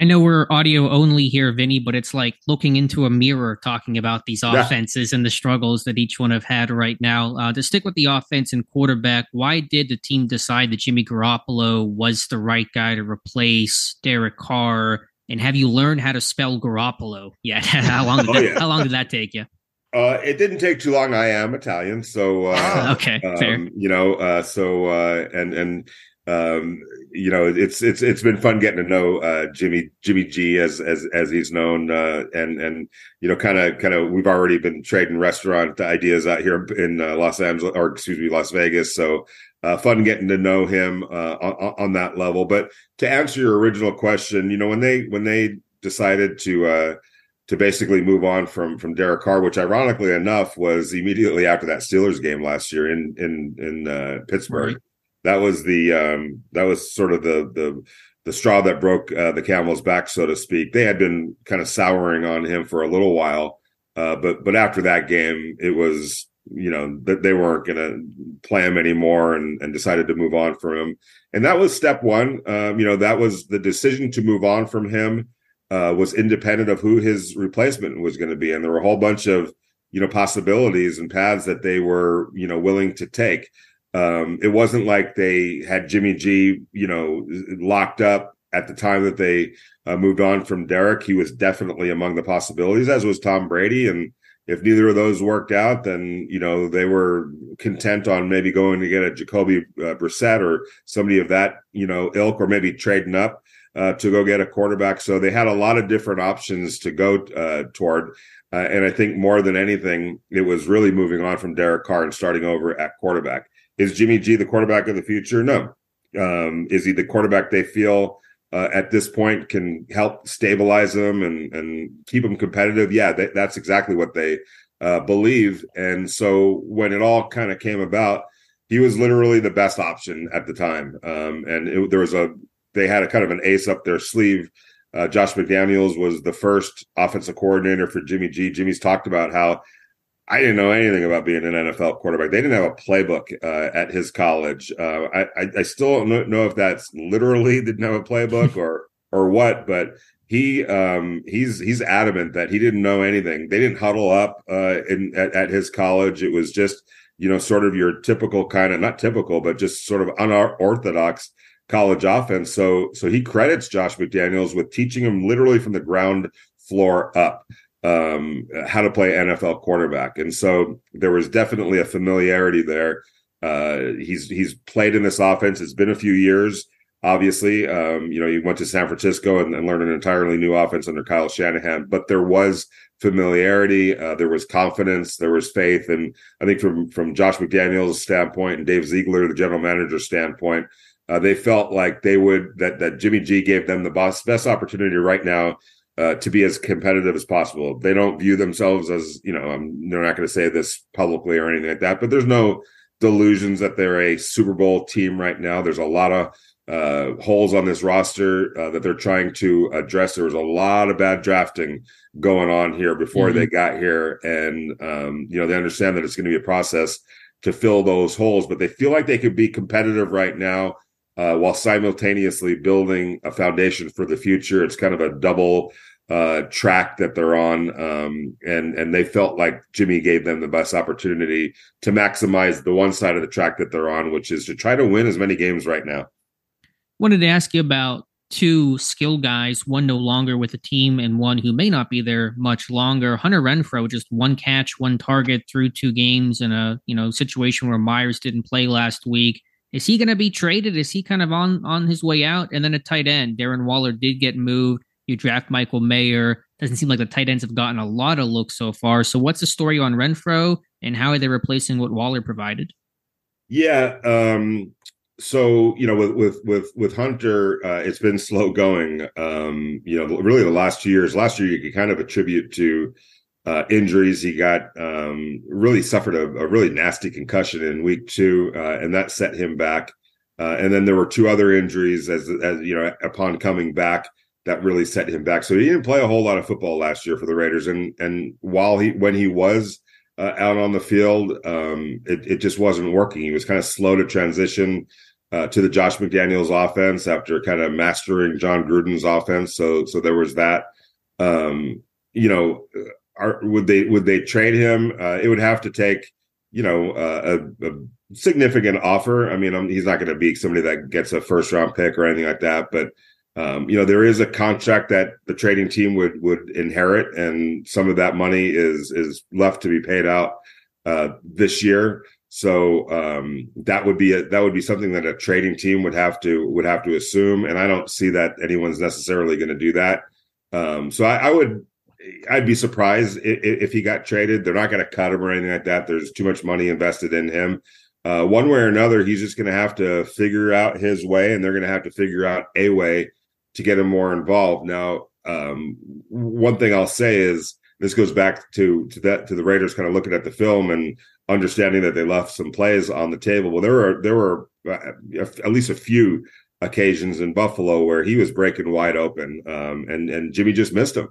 I know we're audio only here, Vinny, but it's like looking into a mirror talking about these offenses yeah. and the struggles that each one have had right now. Uh, to stick with the offense and quarterback, why did the team decide that Jimmy Garoppolo was the right guy to replace Derek Carr? And have you learned how to spell Garoppolo yet? how long? Did oh, that, yeah. How long did that take you? Uh, it didn't take too long. I am Italian, so uh, okay, um, fair. You know, uh, so uh, and and um, you know, it's it's it's been fun getting to know uh, Jimmy Jimmy G as as as he's known, uh, and and you know, kind of kind of we've already been trading restaurant ideas out here in uh, Los Angeles, or excuse me, Las Vegas. So uh, fun getting to know him uh, on, on that level. But to answer your original question, you know, when they when they decided to uh, to basically move on from from Derek Carr, which ironically enough was immediately after that Steelers game last year in in in Pittsburgh. Right that was the um, that was sort of the the the straw that broke uh, the camel's back, so to speak. They had been kind of souring on him for a little while, uh, but but after that game, it was you know that they weren't going to play him anymore, and and decided to move on from him. And that was step one. Um, you know that was the decision to move on from him uh, was independent of who his replacement was going to be, and there were a whole bunch of you know possibilities and paths that they were you know willing to take. Um, it wasn't like they had Jimmy G, you know, locked up at the time that they uh, moved on from Derek. He was definitely among the possibilities, as was Tom Brady. And if neither of those worked out, then you know they were content on maybe going to get a Jacoby uh, Brissett or somebody of that you know ilk, or maybe trading up uh, to go get a quarterback. So they had a lot of different options to go uh, toward. Uh, and I think more than anything, it was really moving on from Derek Carr and starting over at quarterback. Is Jimmy G the quarterback of the future? No. Um, is he the quarterback they feel uh, at this point can help stabilize them and and keep them competitive? Yeah, they, that's exactly what they uh, believe. And so when it all kind of came about, he was literally the best option at the time. Um, and it, there was a they had a kind of an ace up their sleeve. Uh, Josh McDaniels was the first offensive coordinator for Jimmy G. Jimmy's talked about how I didn't know anything about being an NFL quarterback. They didn't have a playbook uh, at his college. Uh, I, I, still don't know if that's literally didn't have a playbook or or what, but he um, he's he's adamant that he didn't know anything. They didn't huddle up uh, in at, at his college. It was just you know sort of your typical kind of not typical, but just sort of unorthodox college offense. So so he credits Josh McDaniels with teaching him literally from the ground floor up um, how to play NFL quarterback, and so there was definitely a familiarity there. Uh, he's he's played in this offense. It's been a few years. Obviously, um, you know, he went to San Francisco and, and, learned an entirely new offense under Kyle Shanahan. But there was familiarity, uh, there was confidence, there was faith, and I think from from Josh McDaniel's standpoint and Dave Ziegler, the general manager's standpoint, uh, they felt like they would that that Jimmy G gave them the best best opportunity right now uh, to be as competitive as possible. They don't view themselves as, you know, um, they're not going to say this publicly or anything like that, but there's no delusions that they're a Super Bowl team right now. There's a lot of uh, holes on this roster uh, that they're trying to address. There was a lot of bad drafting going on here before mm-hmm. they got here, and um, you know they understand that it's going to be a process to fill those holes, but they feel like they could be competitive right now uh, while simultaneously building a foundation for the future. It's kind of a double uh, track that they're on, um, and and they felt like Jimmy gave them the best opportunity to maximize the one side of the track that they're on, which is to try to win as many games right now. Wanted to ask you about two skill guys, one no longer with the team, and one who may not be there much longer. Hunter Renfrow, just one catch, one target through two games in a you know situation where Meyers didn't play last week. Is he going to be traded? Is he kind of on on his way out? And then a tight end, Darren Waller did get moved. You draft Michael Mayer. Doesn't seem like the tight ends have gotten a lot of looks so far. So what's the story on Renfrow and how are they replacing what Waller provided? Yeah. Um, so you know, with with with with Hunter, uh, it's been slow going. Um, you know, really the last two years. Last year, you could kind of attribute to uh, injuries. He got um, really suffered a, a, really nasty concussion in week two, uh, and that set him back. Uh, and then there were two other injuries as, as you know upon coming back that really set him back. So he didn't play a whole lot of football last year for the Raiders. And and while he when he was uh, out on the field, um, it, it just wasn't working. He was kind of slow to transition. Uh, to the Josh McDaniels offense after kind of mastering Jon Gruden's offense, so so there was that. Um, you know, are, would they would they trade him? Uh, it would have to take you know uh, a, a, significant offer. I mean, I'm, he's not going to be somebody that gets a first round pick or anything like that. But um, you know, there is a contract that the trading team would would inherit, and some of that money is is left to be paid out uh, this year. So um, that would be a, that would be something that a trading team would have to would have to assume, and I don't see that anyone's necessarily going to do that. Um, so I, I, would I'd be surprised if, if he got traded. They're not going to cut him or anything like that. There's too much money invested in him. Uh, one way or another, he's just going to have to figure out his way, and they're going to have to figure out a way to get him more involved. Now, um, one thing I'll say is this goes back to to that to the Raiders kind of looking at the film and understanding that they left some plays on the table. Well, there were there were uh, at least a few occasions in Buffalo where he was breaking wide open, um, and and Jimmy just missed him.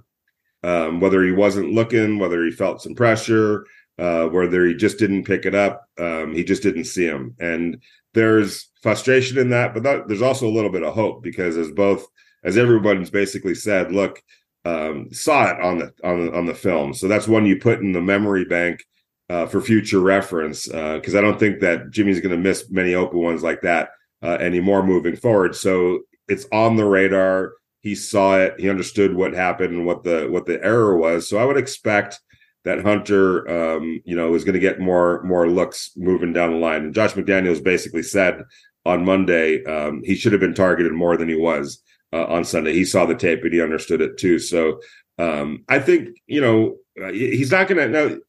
Um, whether he wasn't looking, whether he felt some pressure, uh, whether he just didn't pick it up, um, he just didn't see him. And there's frustration in that, but that, there's also a little bit of hope because as both as everyone's basically said, look, um, saw it on the on the on the film, so that's one you put in the memory bank uh, for future reference because uh, I don't think that Jimmy's going to miss many open ones like that uh, anymore moving forward. So it's on the radar. He saw it. He understood what happened and what the what the error was. So I would expect that Hunter, um, you know, is going to get more more looks moving down the line. And Josh McDaniels basically said on Monday um, he should have been targeted more than he was uh, on Sunday. He saw the tape and he understood it too. So um, I think you know uh, he's not going to know.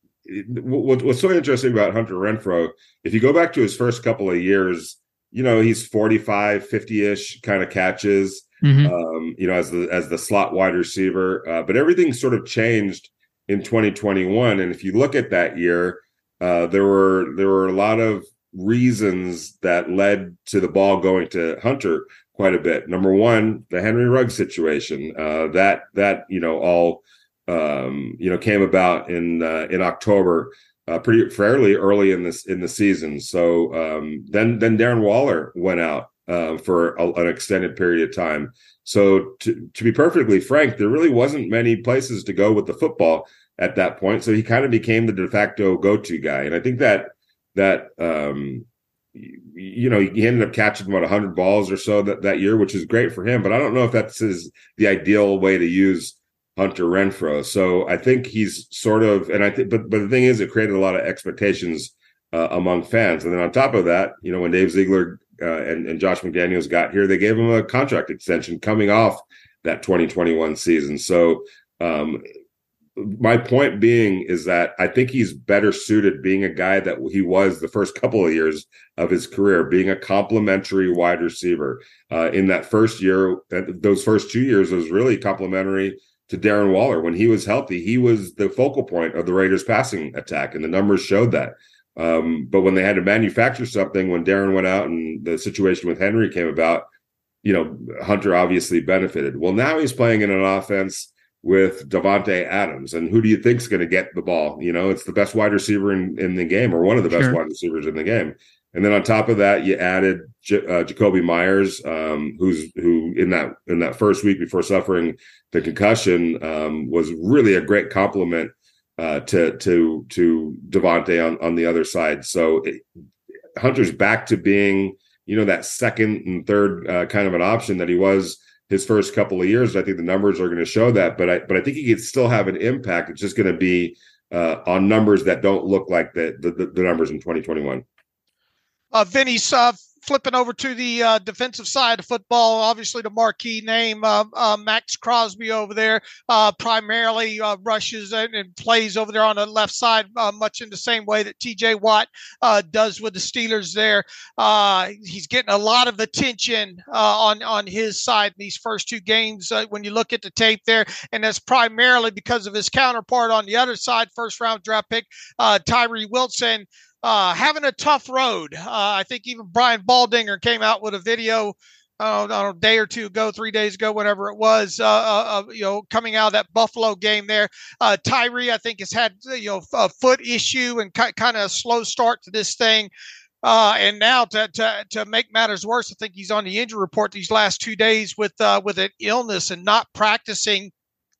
what's so interesting about Hunter Renfrow, if you go back to his first couple of years, you know, he's 45, 50-ish kind of catches, mm-hmm. um, you know, as the as the slot wide receiver. Uh, but everything sort of changed in 2021. And if you look at that year, uh, there were there were a lot of reasons that led to the ball going to Hunter quite a bit. Number one, the Henry Ruggs situation uh, that that you know all um, you know came about in uh, in October, uh, pretty fairly early in this in the season. So um, then then Darren Waller went out uh, for a, an extended period of time. So to to be perfectly frank, there really wasn't many places to go with the football at that point. So he kind of became the de facto go to guy, and I think that that um, you know, he ended up catching about 100 balls or so that, that year, which is great for him. But I don't know if that's his, the ideal way to use Hunter Renfrow. So I think he's sort of, and I think, but but the thing is, it created a lot of expectations uh, among fans. And then on top of that, you know, when Dave Ziegler uh, and, and Josh McDaniels got here, they gave him a contract extension coming off that 2021 season. So um, my point being is that I think he's better suited being a guy that he was the first couple of years of his career, being a complementary wide receiver. Uh, in that first year, those first two years was really complementary to Darren Waller. When he was healthy, he was the focal point of the Raiders' passing attack, and the numbers showed that. Um, but when they had to manufacture something, when Darren went out and the situation with Henry came about, you know, Hunter obviously benefited. Well, now he's playing in an offense with Davante Adams. And who do you think is going to get the ball? You know, it's the best wide receiver in, in the game or one of the best sure. wide receivers in the game. And then on top of that, you added J- uh, Jakobi Meyers, um, who's who in that in that first week before suffering the concussion um, was really a great compliment uh, to to to Davante on on the other side. So it, Hunter's back to being you know that second and third uh, kind of an option that he was his first couple of years. I think the numbers are going to show that, but I but I think he could still have an impact. It's just going to be uh, on numbers that don't look like the the, the numbers in 2021. Uh, Vinny's uh, flipping over to the uh, defensive side of football, obviously the marquee name, uh, uh, Maxx Crosby over there, uh, primarily uh, rushes and, and, plays over there on the left side, uh, much in the same way that TJ Watt does with the Steelers there. he's getting a lot of attention on, on his side in these first two games when you look at the tape there, and that's primarily because of his counterpart on the other side, first round draft pick, Tyree Wilson uh, having a tough road. Uh, I think even Brian Baldinger came out with a video uh, a day or two ago, three days ago, whatever it was, uh, uh, you know, coming out of that Buffalo game there. Uh, Tyree, I think, has had, you know, a foot issue and kind of a slow start to this thing. Uh, and now to, to to make matters worse, I think he's on the injury report these last two days with uh, with an illness and not practicing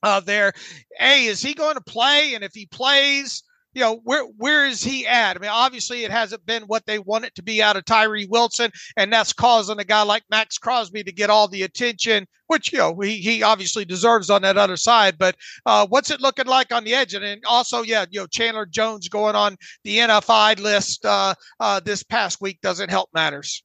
uh, there. A, is he going to play? And if he plays, you know, where where is he at? I mean, obviously it hasn't been what they want it to be out of Tyree Wilson, and that's causing a guy like Maxx Crosby to get all the attention, which you know he he obviously deserves on that other side. But uh, what's it looking like on the edge? And, and also, yeah, you know, Chandler Jones going on the NFI list uh, uh, this past week doesn't help matters.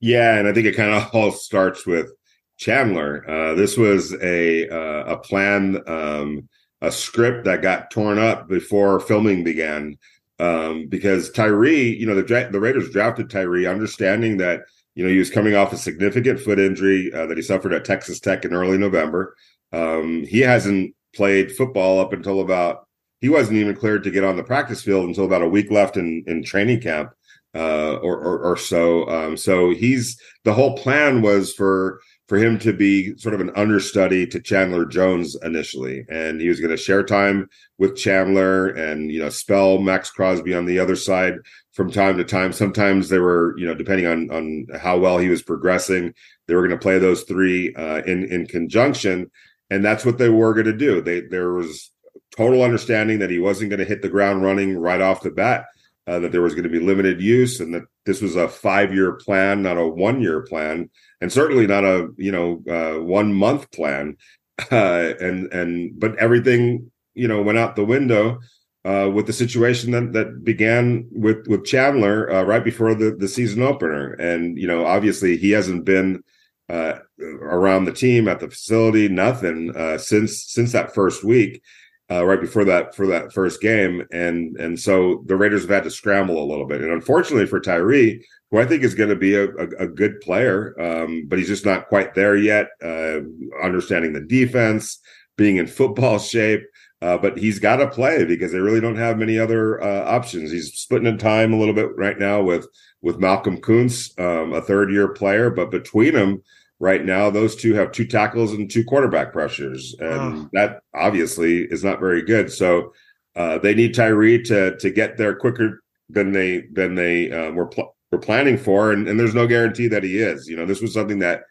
Yeah, and I think it kind of all starts with Chandler. Uh, this was a uh, a plan. Um, a script that got torn up before filming began um, because Tyree, you know, the the Raiders drafted Tyree, understanding that you know he was coming off a significant foot injury uh, that he suffered at Texas Tech in early November. Um, he hasn't played football up until about he wasn't even cleared to get on the practice field until about a week left in in training camp uh, or, or, or so. Um, so he's the whole plan was for for him to be sort of an understudy to Chandler Jones initially, and he was going to share time with Chandler and you know spell Maxx Crosby on the other side from time to time. Sometimes they were you know depending on on how well he was progressing, they were going to play those three uh, in in conjunction, and that's what they were going to do. They there was total understanding that he wasn't going to hit the ground running right off the bat. Uh, that there was going to be limited use and that this was a five year plan, not a one year plan and certainly not a you know uh, one month plan. Uh, and and but everything you know went out the window uh, with the situation that that began with with Chandler uh, right before the the season opener, and you know obviously he hasn't been uh, around the team at the facility, nothing uh, since since that first week. Uh, right before that for that first game, and and so the Raiders have had to scramble a little bit. And unfortunately for Tyree, who I think is going to be a, a, a good player, um, but he's just not quite there yet. Uh, understanding the defense, being in football shape, uh, but he's got to play because they really don't have many other uh, options. He's splitting in time a little bit right now with with Malcolm Koonce, um, a third year player, but between them right now, those two have two tackles and two quarterback pressures, and that obviously is not very good. So uh, they need Tyree to to get there quicker than they than they uh, were pl- were planning for, and, and there's no guarantee that he is. You know, this was something that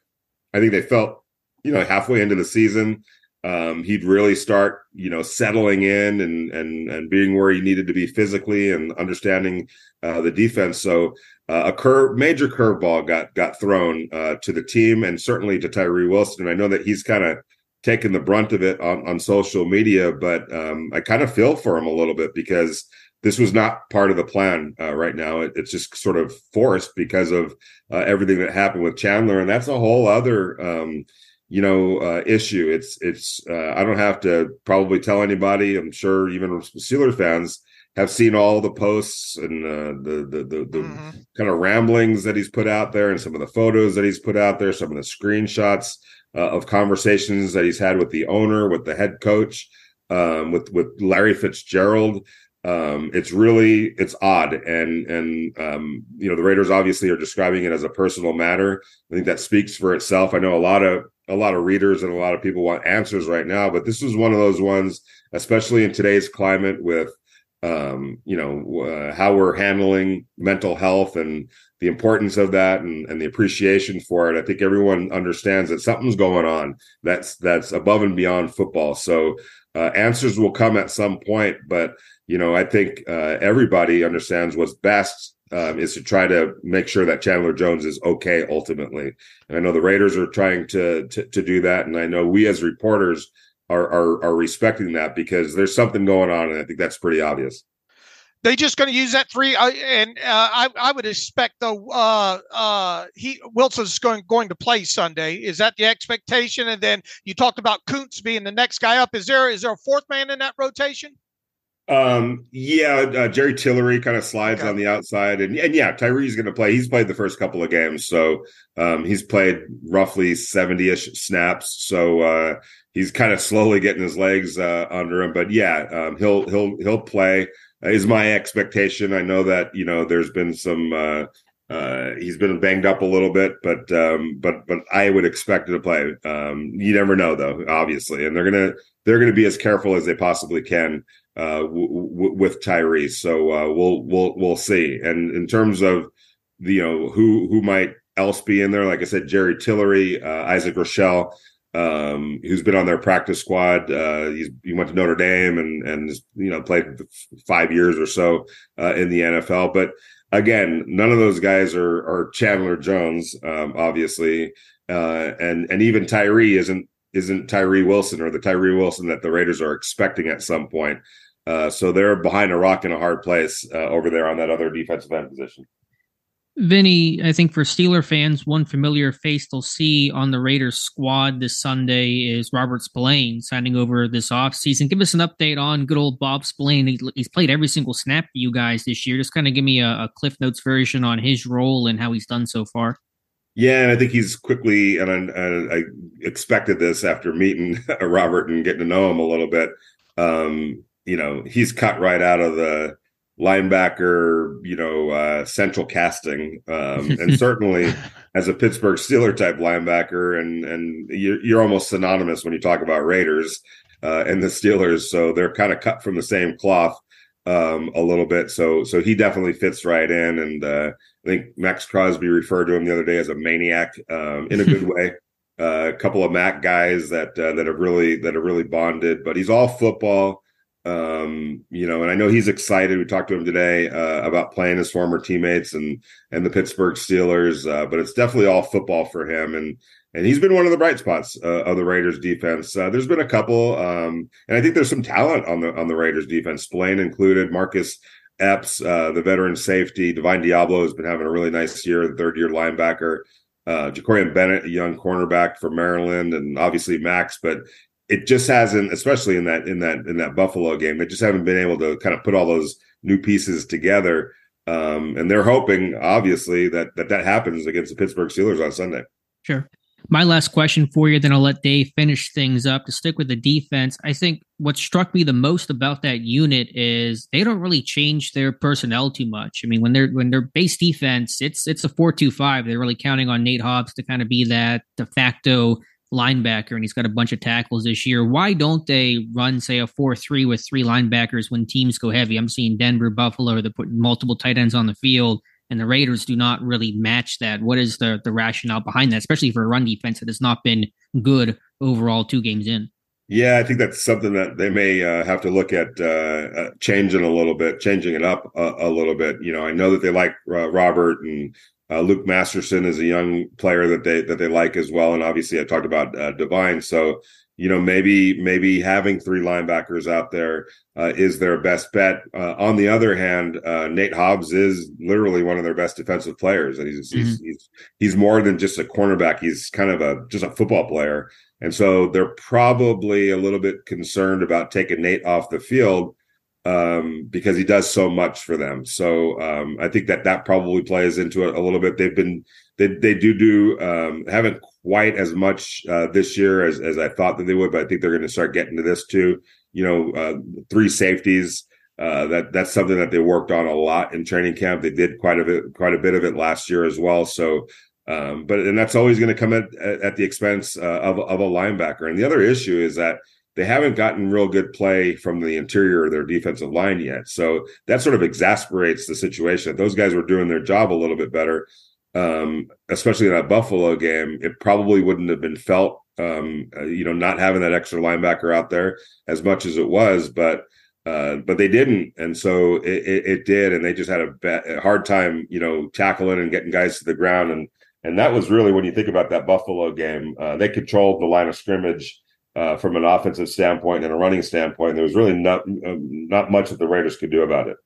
I think they felt, you know, halfway into the season, um, he'd really start, you know, settling in and and and being where he needed to be physically and understanding uh, the defense. So uh, a curve, major curveball got got thrown uh, to the team and certainly to Tyree Wilson. I know that he's kind of taken the brunt of it on on social media, but um, I kind of feel for him a little bit because this was not part of the plan uh, right now. It, it's just sort of forced because of uh, everything that happened with Chandler, and that's a whole other, um, you know, uh, issue. It's it's. Uh, I don't have to probably tell anybody. I'm sure even Steelers fans have seen all the posts and uh, the the the, the mm-hmm. kind of ramblings that he's put out there, and some of the photos that he's put out there, some of the screenshots uh, of conversations that he's had with the owner, with the head coach. Um, with with Larry Fitzgerald, um, it's really it's odd. And and um, you know the raiders obviously are describing it as a personal matter. I think that speaks for itself. I know a lot of a lot of readers and a lot of people want answers right now but this is one of those ones especially in today's climate with um, you know uh, how we're handling mental health and the importance of that and, and the appreciation for it. I think everyone understands that something's going on that's that's above and beyond football. So uh, answers will come at some point but you know, I think uh, everybody understands what's best um, is to try to make sure that Chandler Jones is okay ultimately. And I know the Raiders are trying to, to, to do that, and I know we as reporters are, are are respecting that because there's something going on, and I think that's pretty obvious. They just going to use that three, uh, and uh, I I would expect though uh, uh, he Wilson's going going to play Sunday. Is that the expectation? And then you talked about Koonce being the next guy up. Is there is there a fourth man in that rotation? Um, yeah, uh, Jerry Tillery kind of slides okay. on the outside, and and yeah, Tyree's going to play. He's played the first couple of games, so um, he's played roughly seventy ish snaps. So uh, he's kind of slowly getting his legs uh, under him. But yeah, um, he'll he'll he'll play. Uh, is my expectation. I know that you know there's been some. Uh, uh, he's been banged up a little bit, but um, but but I would expect him to play. Um, you never know, though, obviously, and they're gonna they're gonna be as careful as they possibly can uh, w- w- with Tyrese. So uh, we'll we'll we'll see. And in terms of the, you know who who might else be in there, like I said, Jerry Tillery, uh, Isaac Rochell, um, who's been on their practice squad. Uh, he went to Notre Dame and and you know played five years or so uh, in the NFL. But again, none of those guys are are Chandler Jones, um, obviously, uh, and and even Tyree isn't isn't Tyree Wilson or the Tyree Wilson that the Raiders are expecting at some point. Uh, so they're behind a rock in a hard place uh, over there on that other defensive end position. Vinny, I think for Steeler fans, one familiar face they'll see on the Raiders squad this Sunday is Robert Spillane signing over this offseason. Give us an update on good old Bob Spillane. He's played every single snap for you guys this year. Just kind of give me a, a Cliff Notes version on his role and how he's done so far. Yeah, and I think he's quickly, and I, I expected this after meeting Robert and getting to know him a little bit. Um, you know, he's cut right out of the linebacker, you know, uh, central casting, um, and certainly as a Pittsburgh Steeler type linebacker, and and you're, you're almost synonymous when you talk about Raiders uh, and the Steelers. So they're kind of cut from the same cloth um, a little bit. So so he definitely fits right in, and uh, I think Maxx Crosby referred to him the other day as a maniac um, in a good way. Uh, a couple of Mac guys that uh, that have really that have really bonded, but he's all football um you know and i know he's excited. We talked to him today uh, about playing his former teammates and and the pittsburgh steelers uh, but it's definitely all football for him. And and he's been one of the bright spots uh, of the raiders defense. Uh, there's been a couple um and i think there's some talent on the on the raiders defense. Spillane included marcus epps uh, the veteran safety. Divine Deablo has been having a really nice year third year linebacker. Uh, Jakorian Bennett, a young cornerback from Maryland, and obviously Max. But it just hasn't, especially in that in that in that Buffalo game, they just haven't been able to kind of put all those new pieces together. Um, and they're hoping, obviously, that that that happens against the Pittsburgh Steelers on Sunday. Sure. My last question for you, then I'll let Dave finish things up. To stick with the defense, I think what struck me the most about that unit is they don't really change their personnel too much. I mean, when they're when they're base defense, it's it's a four two five. They're really counting on Nate Hobbs to kind of be that de facto linebacker and he's got a bunch of tackles this year. Why don't they run, say, a 4 3 with three linebackers when teams go heavy? I'm seeing Denver, Buffalo, they're putting multiple tight ends on the field, and the Raiders do not really match that. What is the, the rationale behind that, especially for a run defense that has not been good overall two games in? Yeah, I think that's something that they may uh, have to look at uh, uh, changing a little bit, changing it up a, a, little bit. You know, I know that they like uh, Robert and uh, Luke Masterson is a young player that they that they like as well, and obviously I talked about uh, Divine. So you know maybe maybe having three linebackers out there uh, is their best bet. Uh, on the other hand, uh, Nate Hobbs is literally one of their best defensive players, and he's, mm-hmm. he's he's he's more than just a cornerback. He's kind of a just a football player, and so they're probably a little bit concerned about taking Nate off the field um, because he does so much for them. So um, I think that that probably plays into it a little bit. They've been they they do do um, haven't quite as much uh, this year as as I thought that they would, but I think they're going to start getting to this too. You know, uh, three safeties. Uh, that that's something that they worked on a lot in training camp. They did quite a bit quite a bit of it last year as well. So. Um, but and that's always going to come at, at the expense uh, of, of a linebacker. And the other issue is that they haven't gotten real good play from the interior of their defensive line yet. So that sort of exasperates the situation. If those guys were doing their job a little bit better, um, especially in that Buffalo game, it probably wouldn't have been felt, um, uh, you know, not having that extra linebacker out there as much as it was. But uh, but they didn't, and so it, it, it did, and they just had a, a, hard time, you know, tackling and getting guys to the ground, and and that was really when you think about that Buffalo game, uh, they controlled the line of scrimmage uh, from an offensive standpoint and a running standpoint. There was really not uh, not much that the Raiders could do about it.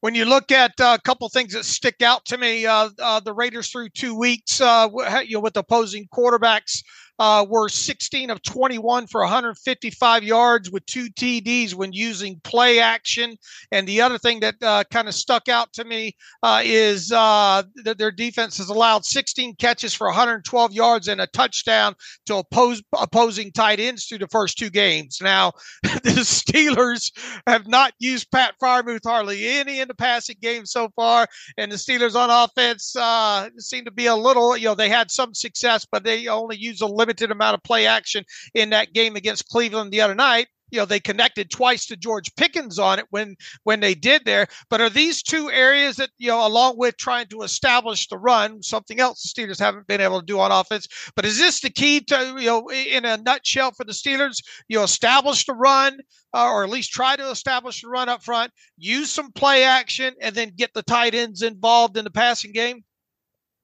When you look at uh, a couple things that stick out to me, uh, uh, the Raiders through two weeks, uh, you know, with opposing quarterbacks, uh, were 16 of 21 for 155 yards with two TDs when using play action. And the other thing that uh, kind of stuck out to me uh, is uh, that their defense has allowed 16 catches for 112 yards and a touchdown to oppose, opposing tight ends through the first two games. Now, the Steelers have not used Pat Freiermuth hardly any in the passing game so far. And the Steelers on offense uh, seem to be a little, you know, they had some success, but they only use a limited amount of play action in that game against Cleveland the other night. you know they connected twice to George Pickens on it when when they did there. But are these two areas that you know, along with trying to establish the run, something else the Steelers haven't been able to do on offense? But is this the key to you know, in a nutshell for the Steelers? You know, establish the run, uh, or at least try to establish the run up front, use some play action, and then get the tight ends involved in the passing game.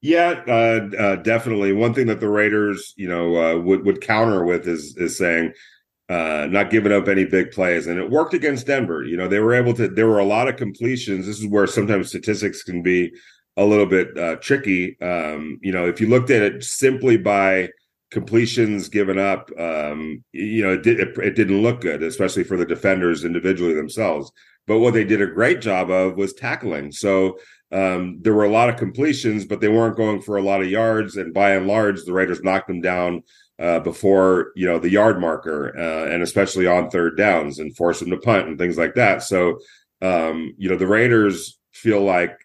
Yeah, uh, uh, definitely. One thing that the Raiders, you know, uh, would would counter with is is saying uh, not giving up any big plays, and it worked against Denver. You know, they were able to. There were a lot of completions. This is where sometimes statistics can be a little bit uh, tricky. Um, you know, if you looked at it simply by completions given up, um, you know, it, did, it, it didn't look good, especially for the defenders individually themselves. But what they did a great job of was tackling. So um, there were a lot of completions, but they weren't going for a lot of yards. And by and large, the Raiders knocked them down uh, before you know the yard marker, uh, and especially on third downs, and forced them to punt and things like that. So um, you know the Raiders feel like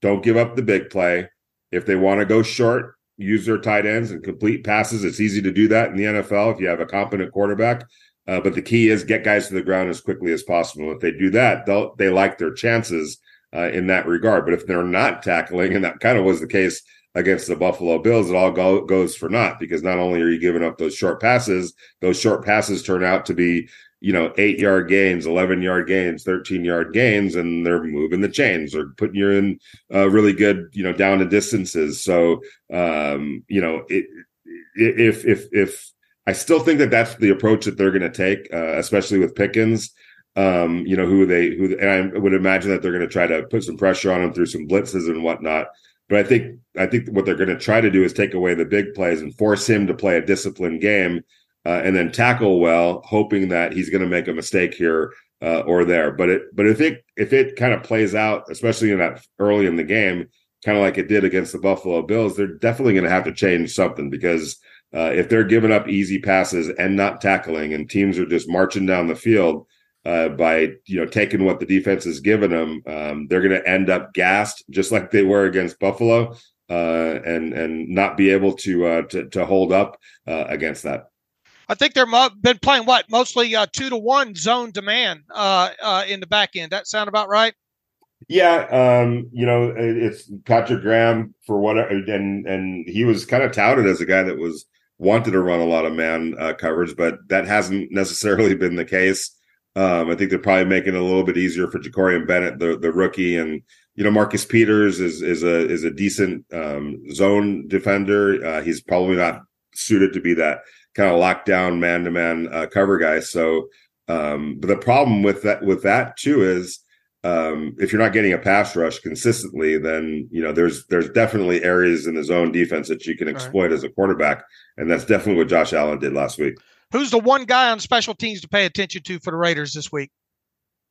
don't give up the big play. If they want to go short, use their tight ends and complete passes. It's easy to do that in the NFL if you have a competent quarterback. Uh, but the key is get guys to the ground as quickly as possible. If they do that, they'll they like their chances uh, in that regard. But if they're not tackling, and that kind of was the case against the Buffalo Bills, it all go, goes for naught because not only are you giving up those short passes, those short passes turn out to be you know eight yard gains, eleven yard gains, thirteen yard gains, and they're moving the chains or putting you in uh, really good you know down to distances. So um, you know it, if if if I still think that that's the approach that they're going to take, uh, especially with Pickens um, you know, who they who and I would imagine that they're going to try to put some pressure on him through some blitzes and whatnot. But I think I think what they're going to try to do is take away the big plays and force him to play a disciplined game, uh, and then tackle well, hoping that he's going to make a mistake here uh, or there. But it but if it if it kind of plays out, especially in that early in the game, kind of like it did against the Buffalo Bills, they're definitely going to have to change something because uh, if they're giving up easy passes and not tackling, and teams are just marching down the field uh, by you know taking what the defense has given them, um, they're going to end up gassed just like they were against Buffalo, uh, and and not be able to uh, to, to hold up uh, against that. I think they're mo- been playing what mostly uh, two to one zone demand uh, in the back end. That sound about right? Yeah, um, you know it's Patrick Graham for what, and and he was kind of touted as a guy that was wanted to run a lot of man coverage, but that hasn't necessarily been the case. Um, I think they're probably making it a little bit easier for Jakorian Bennett, the the rookie, and you know Marcus Peters is is a is a decent um, zone defender. Uh, he's probably not suited to be that kind of lockdown man to man cover guy. So, um, but the problem with that with that too is um, if you're not getting a pass rush consistently, then you know there's there's definitely areas in the zone defense that you can exploit right. as a quarterback, and that's definitely what Josh Allen did last week. Who's the one guy on special teams to pay attention to for the Raiders this week?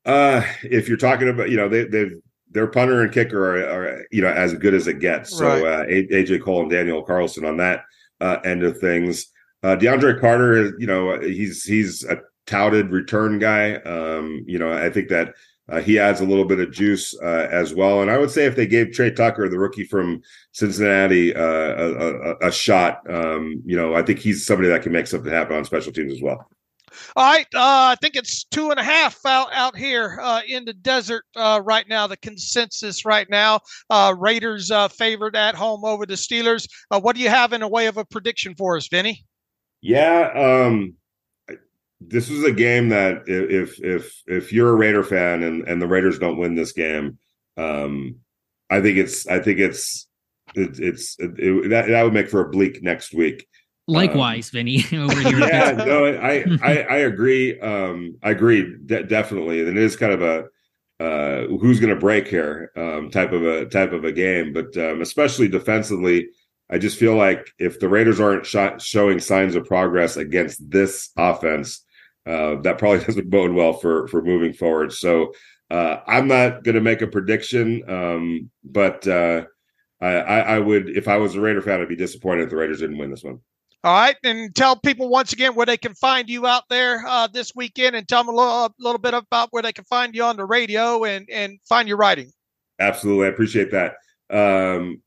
Uh, if you're talking about, you know, they, they've their punter and kicker are, are, you know as good as it gets. So right. uh, AJ Cole and Daniel Carlson on that uh, end of things. Uh, DeAndre Carter, you know, he's he's a touted return guy. Um, you know, I think that uh, he adds a little bit of juice uh, as well. And I would say if they gave Tre Tucker, the rookie from Cincinnati, uh, a, a, a, shot, um, you know, I think he's somebody that can make something happen on special teams as well. All right, uh, I think it's two and a half out out here uh, in the desert uh, right now. The consensus right now: Raiders favored at home over the Steelers. what do you have in a way of a prediction for us, Vinny? Yeah, um, this is a game that if if if you're a Raider fan and and the Raiders don't win this game, um, I think it's I think it's it, it's it, that that would make for a bleak next week. Likewise, um, Vinny. Over here. Yeah, no, I, I I agree. Um, I agree de- definitely, and it is kind of a uh, who's going to break here um, type of a type of a game, but um, especially defensively. I just feel like if the Raiders aren't sh- showing signs of progress against this offense, uh, that probably doesn't bode well for for moving forward. So uh, I'm not going to make a prediction, um, but uh, I, I, would, if I was a Raider fan, I'd be disappointed if the Raiders didn't win this one. All right, and tell people once again where they can find you out there uh, this weekend, and tell them a little, a little bit about where they can find you on the radio and and find your writing. Absolutely, I appreciate that. Um,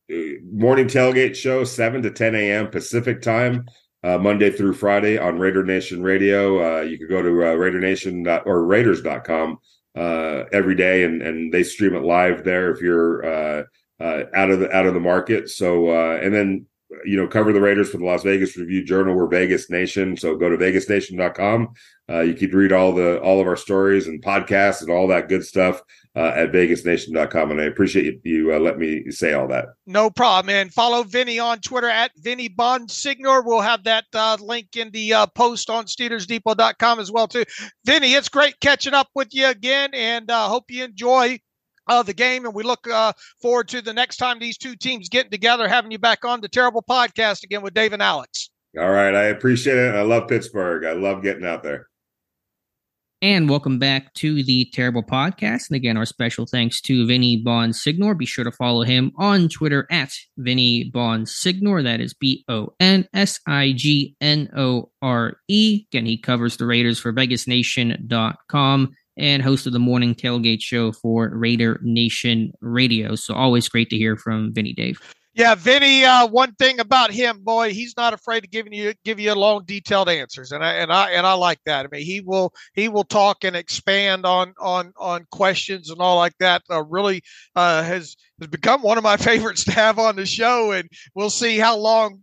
morning tailgate show, seven to ten a.m. Pacific time uh, Monday through Friday on Raider Nation Radio. Uh, you can go to uh, Raider Nation or Raiders.com uh, every day, and and they stream it live there if you're uh, uh, out of the out of the market. So uh, and then you know cover the Raiders for the Las Vegas Review Journal. We're Vegas Nation, so go to VegasNation.com. You can read all the all of our stories and podcasts and all that good stuff uh, at VegasNation.com. And I appreciate you, you uh, let me say all that. No problem. And follow Vinny on Twitter at Vinny Bonsignore. We'll have that uh, link in the uh, post on SteelersDepot.com as well too. Vinny, it's great catching up with you again, and uh, hope you enjoy uh, the game, and we look uh, forward to the next time these two teams getting together, having you back on the Terrible Podcast again with Dave and Alex. All right, I appreciate it. I love Pittsburgh. I love getting out there. And welcome back to the Terrible Podcast. And again, our special thanks to Vinny Bonsignore. Be sure to follow him on Twitter at Vinny Bonsignore. That is B O N S I G N O R E. Again, he covers the Raiders for VegasNation.com and host of the morning tailgate show for Raider Nation Radio. So always great to hear from Vinny Dave. Yeah, Vinny. Uh, one thing about him, boy, he's not afraid of giving you give you long, detailed answers, and I and I and I like that. I mean, he will he will talk and expand on on on questions and all like that. Uh, really uh, has has become one of my favorites to have on the show, and we'll see how long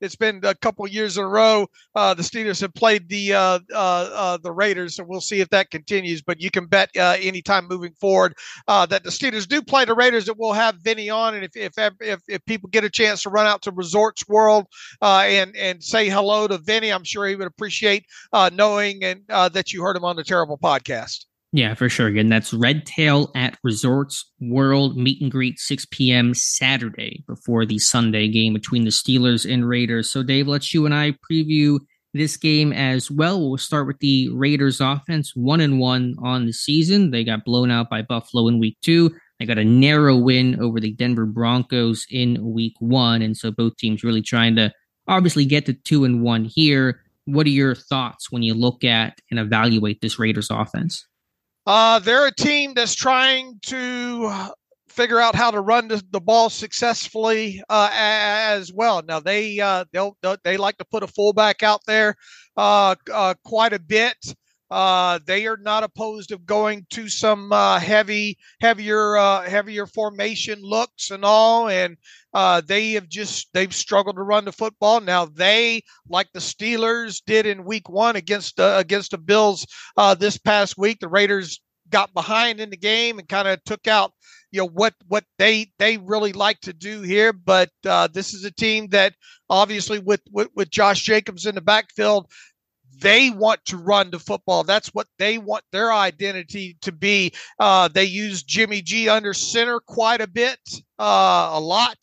it's been. A couple years in a row, uh, the Steelers have played the uh, uh, the Raiders, so we'll see if that continues. But you can bet anytime moving forward that the Steelers do play the Raiders, that we'll have Vinny on, and if if if, if people get a chance to run out to Resorts World uh, and and say hello to Vinny, I'm sure he would appreciate uh, knowing and uh, that you heard him on the Terrible Podcast. Yeah, for sure. Again, that's Red Tail at Resorts World meet and greet 6 p.m. Saturday before the Sunday game between the Steelers and Raiders. So, Dave, let's you and I preview this game as well. We'll start with the Raiders offense, one and one on the season. They got blown out by Buffalo in week two. They got a narrow win over the Denver Broncos in week one. And so both teams really trying to obviously get to two and one here. What are your thoughts when you look at and evaluate this Raiders offense? Uh, they're a team that's trying to figure out how to run the, the ball successfully uh, as well. Now they uh, they'll, they like to put a fullback out there uh, uh quite a bit. Uh, they are not opposed of going to some uh, heavy, heavier, uh, heavier formation looks and all. And they have just they've struggled to run the football. Now they, like the Steelers did in Week One against against the Bills this past week, the Raiders got behind in the game and kind of took out you know what what they they really like to do here but uh, this is a team that obviously with, with with Josh Jacobs in the backfield they want to run the football that's what they want their identity to be uh, they use Jimmy G under center quite a bit uh, a lot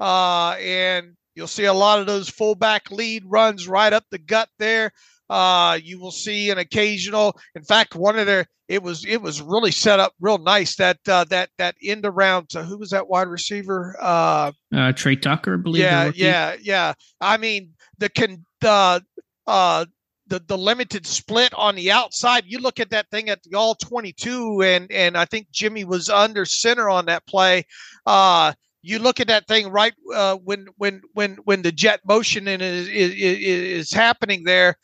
uh, and you'll see a lot of those fullback lead runs right up the gut there uh, you will see an occasional. In fact, one of their it was it was really set up real nice that uh, that that end around. So who was that wide receiver? Uh, uh Tre Tucker, I believe. Yeah, yeah, yeah. I mean the can the uh the the limited split on the outside. You look at that thing at the all twenty two, and and I think Jimmy was under center on that play. Uh, you look at that thing right uh, when when when when the jet motion is, is is happening there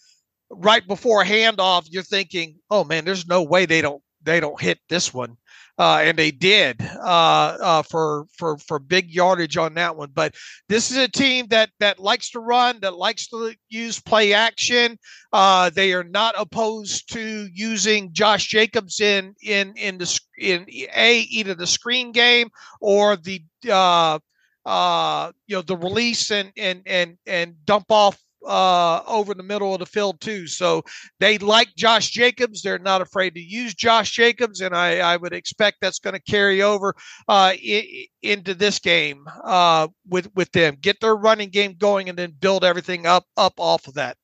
right before handoff, you're thinking, "Oh man, there's no way they don't they don't hit this one," uh, and they did uh, uh, for for for big yardage on that one. But this is a team that that likes to run, that likes to use play action. Uh, they are not opposed to using Josh Jacobs in in in the in a either the screen game or the uh, uh, you know the release and and and and dump off uh, over the middle of the field too. So they like Josh Jacobs. They're not afraid to use Josh Jacobs, and I, I would expect that's going to carry over uh, I- into this game uh, with with them. Get their running game going, and then build everything up up off of that.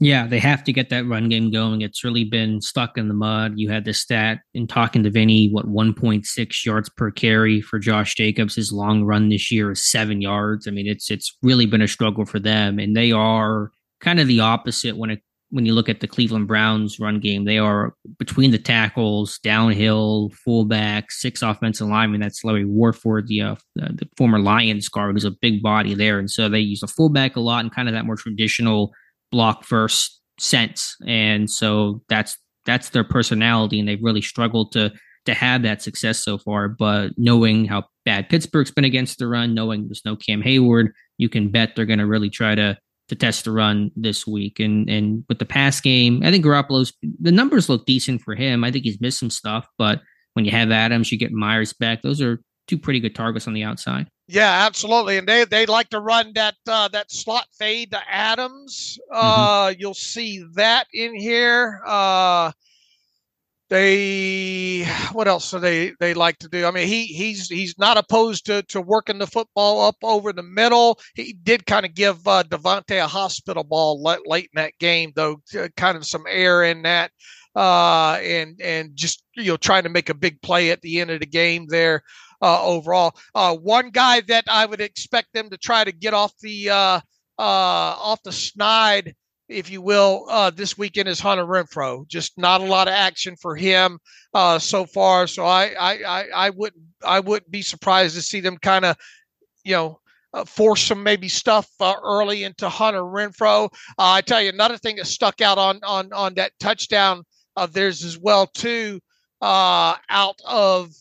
Yeah, they have to get that run game going. It's really been stuck in the mud. You had the stat in talking to Vinny, what 1.6 yards per carry for Josh Jacobs. His long run this year is seven yards. I mean, it's it's really been a struggle for them, and they are kind of the opposite when it when you look at the Cleveland Browns run game, they are between the tackles, downhill, fullback, six offensive linemen. That's Larry Warford, the, uh, the, former Lions guard, who's a big body there, and so they use a fullback a lot and kind of that more traditional block first sense, and so that's that's their personality, and they've really struggled to to have that success so far. But knowing how bad Pittsburgh's been against the run, knowing there's no Cam Hayward, you can bet they're going to really try to to test the run this week. And and with the pass game, I think Garoppolo's the numbers look decent for him. I think he's missed some stuff, but when you have Adams, you get Meyers back. Those are two pretty good targets on the outside. Yeah, absolutely, and they they like to run that uh, that slot fade to Adams. Mm-hmm. Uh, mm-hmm. You'll see that in here. Uh, they what else do they they like to do? I mean, he he's he's not opposed to to working the football up over the middle. He did kind of give uh, Davante a hospital ball late, late in that game, though, kind of some air in that, uh, and and just you know trying to make a big play at the end of the game there. Uh, overall, uh, one guy that I would expect them to try to get off the uh, uh, off the snide if you will, uh, this weekend is Hunter Renfrow. Just not a lot of action for him uh, so far. So I, I, I, I wouldn't, I wouldn't be surprised to see them kind of, you know, uh, force some maybe stuff uh, early into Hunter Renfrow. Uh, I tell you another thing that stuck out on on on that touchdown of theirs as well too. Uh, out of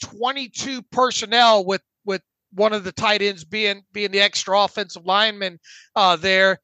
22 personnel with with one of the tight ends being being the extra offensive lineman there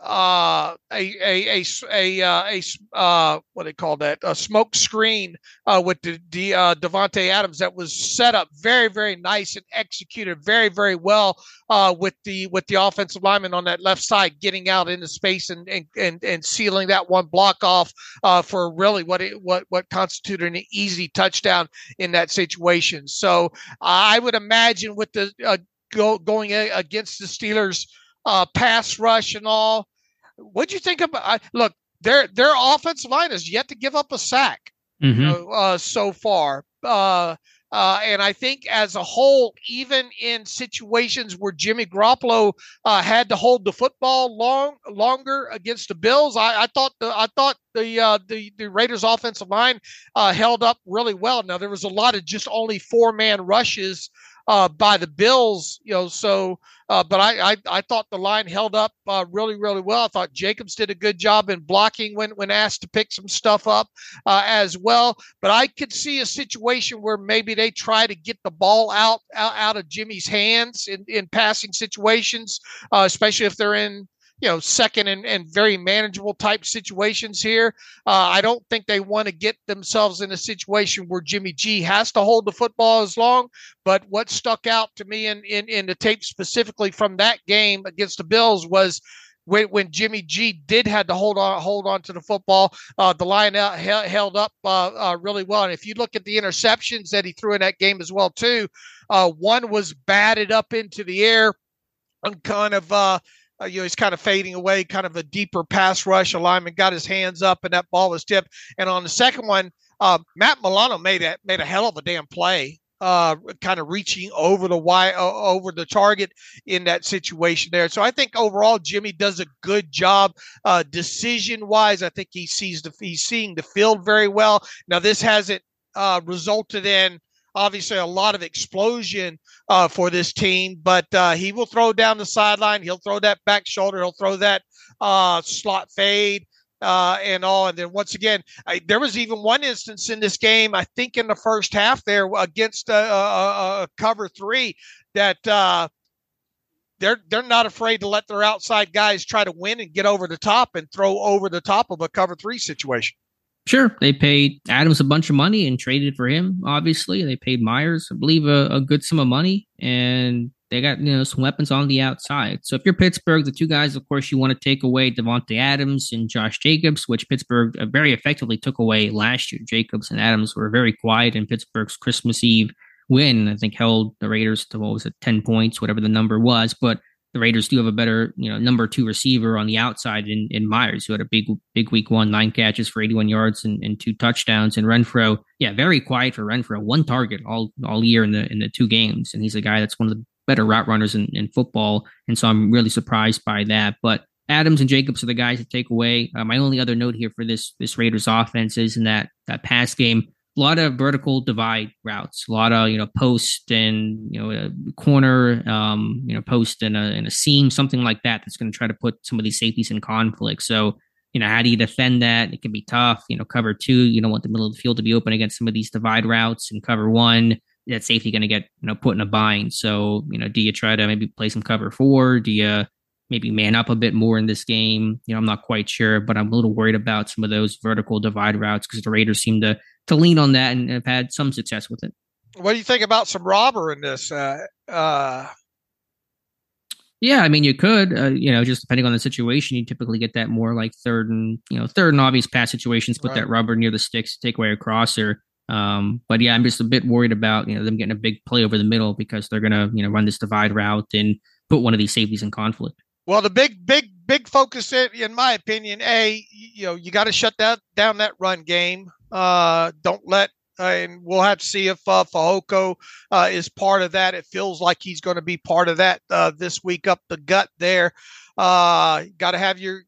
uh, a a a a, uh, a uh, what they call that a smoke screen uh, with the, uh, Davante Adams that was set up very very nice and executed very very well uh, with the with the offensive lineman on that left side getting out into space and and and, and sealing that one block off uh, for really what it what what constituted an easy touchdown in that situation. So I would imagine with the uh, go, going against the Steelers uh, pass rush and all. What'd you think about? Uh, look, their their offensive line has yet to give up a sack mm-hmm. uh, so far. Uh, uh, and I think as a whole, even in situations where Jimmy Garoppolo uh, had to hold the football long longer against the Bills, I, I thought the I thought the uh, the the Raiders' offensive line uh, held up really well. Now there was a lot of just only four man rushes uh, by the Bills, you know. So, uh, but I, I, I thought the line held up uh, really really well. I thought Jacobs did a good job in blocking when when asked to pick some stuff up uh, as well. But I could see a situation where maybe they try to get the ball out out, out of Jimmy's hands in in passing situations, uh, especially if they're in you know, second and, and very manageable type situations here. Uh, I don't think they want to get themselves in a situation where Jimmy G has to hold the football as long. But what stuck out to me in, in, in the tape specifically from that game against the Bills was when, when Jimmy G did had to hold on hold on to the football, uh, the line out, held, held up uh, uh, really well. And if you look at the interceptions that he threw in that game as well too, uh, one was batted up into the air and kind of uh, you know, he's kind of fading away, kind of a deeper pass rush. Alignment got his hands up, and that ball was tipped. And on the second one, uh, Matt Milano made a made a hell of a damn play, uh, kind of reaching over the wide, uh, over the target in that situation there. So I think overall Jimmy does a good job uh, decision wise. I think he sees the he's seeing the field very well. Now this hasn't uh, resulted in obviously a lot of explosion uh, for this team, but uh, he will throw down the sideline. He'll throw that back shoulder. He'll throw that uh, slot fade. Uh, and all, and then once again, I, there was even one instance in this game. I think in the first half there against a, a, a cover three that uh, they're they're not afraid to let their outside guys try to win and get over the top and throw over the top of a cover three situation. Sure, they paid Adams a bunch of money and traded for him. Obviously, they paid Meyers, I believe, a, a, good sum of money, and they got you know some weapons on the outside. So if you're Pittsburgh, the two guys, of course, you want to take away Davante Adams and Josh Jacobs, which Pittsburgh uh, very effectively took away last year. Jacobs and Adams were very quiet in Pittsburgh's Christmas Eve win. I think held the Raiders to what was it, ten points, whatever the number was, but the Raiders do have a better, you know, number two receiver on the outside in, in Meyers, who had a big, big week one, nine catches for 81 yards and, and two touchdowns. And Renfrow, yeah, very quiet for Renfrow, one target all all year in the in the two games. And he's a guy that's one of the better route runners in, in football. And so I'm really surprised by that. But Adams and Jacobs are the guys to take away. Uh, my only other note here for this this Raiders offense is in that that pass game, a lot of vertical divide routes, a lot of you know post and you know a corner, um, you know post and a, and a seam, something like that. That's going to try to put some of these safeties in conflict. So you know how do you defend that? It can be tough. You know cover two, you don't want the middle of the field to be open against some of these divide routes, and cover one that safety going to get you know put in a bind. So you know, do you try to maybe play some cover four? Do you maybe man up a bit more in this game? You know, I'm not quite sure, but I'm a little worried about some of those vertical divide routes because the Raiders seem to to lean on that and have had some success with it. What do you think about some robber in this? Uh, uh... Yeah, I mean, you could, uh, you know, just depending on the situation, you typically get that more like third and, you know, third and obvious pass situations, put right. that robber near the sticks, take away a crosser. Um, but yeah, I'm just a bit worried about you know them getting a big play over the middle because they're gonna you know run this divide route and put one of these safeties in conflict. Well, the big, big, big focus, in my opinion, a you know you got to shut that down that run game. Uh, don't let, uh, and we'll have to see if uh, Fehoko uh, is part of that. It feels like he's going to be part of that uh, this week up the gut there. Uh, got to have your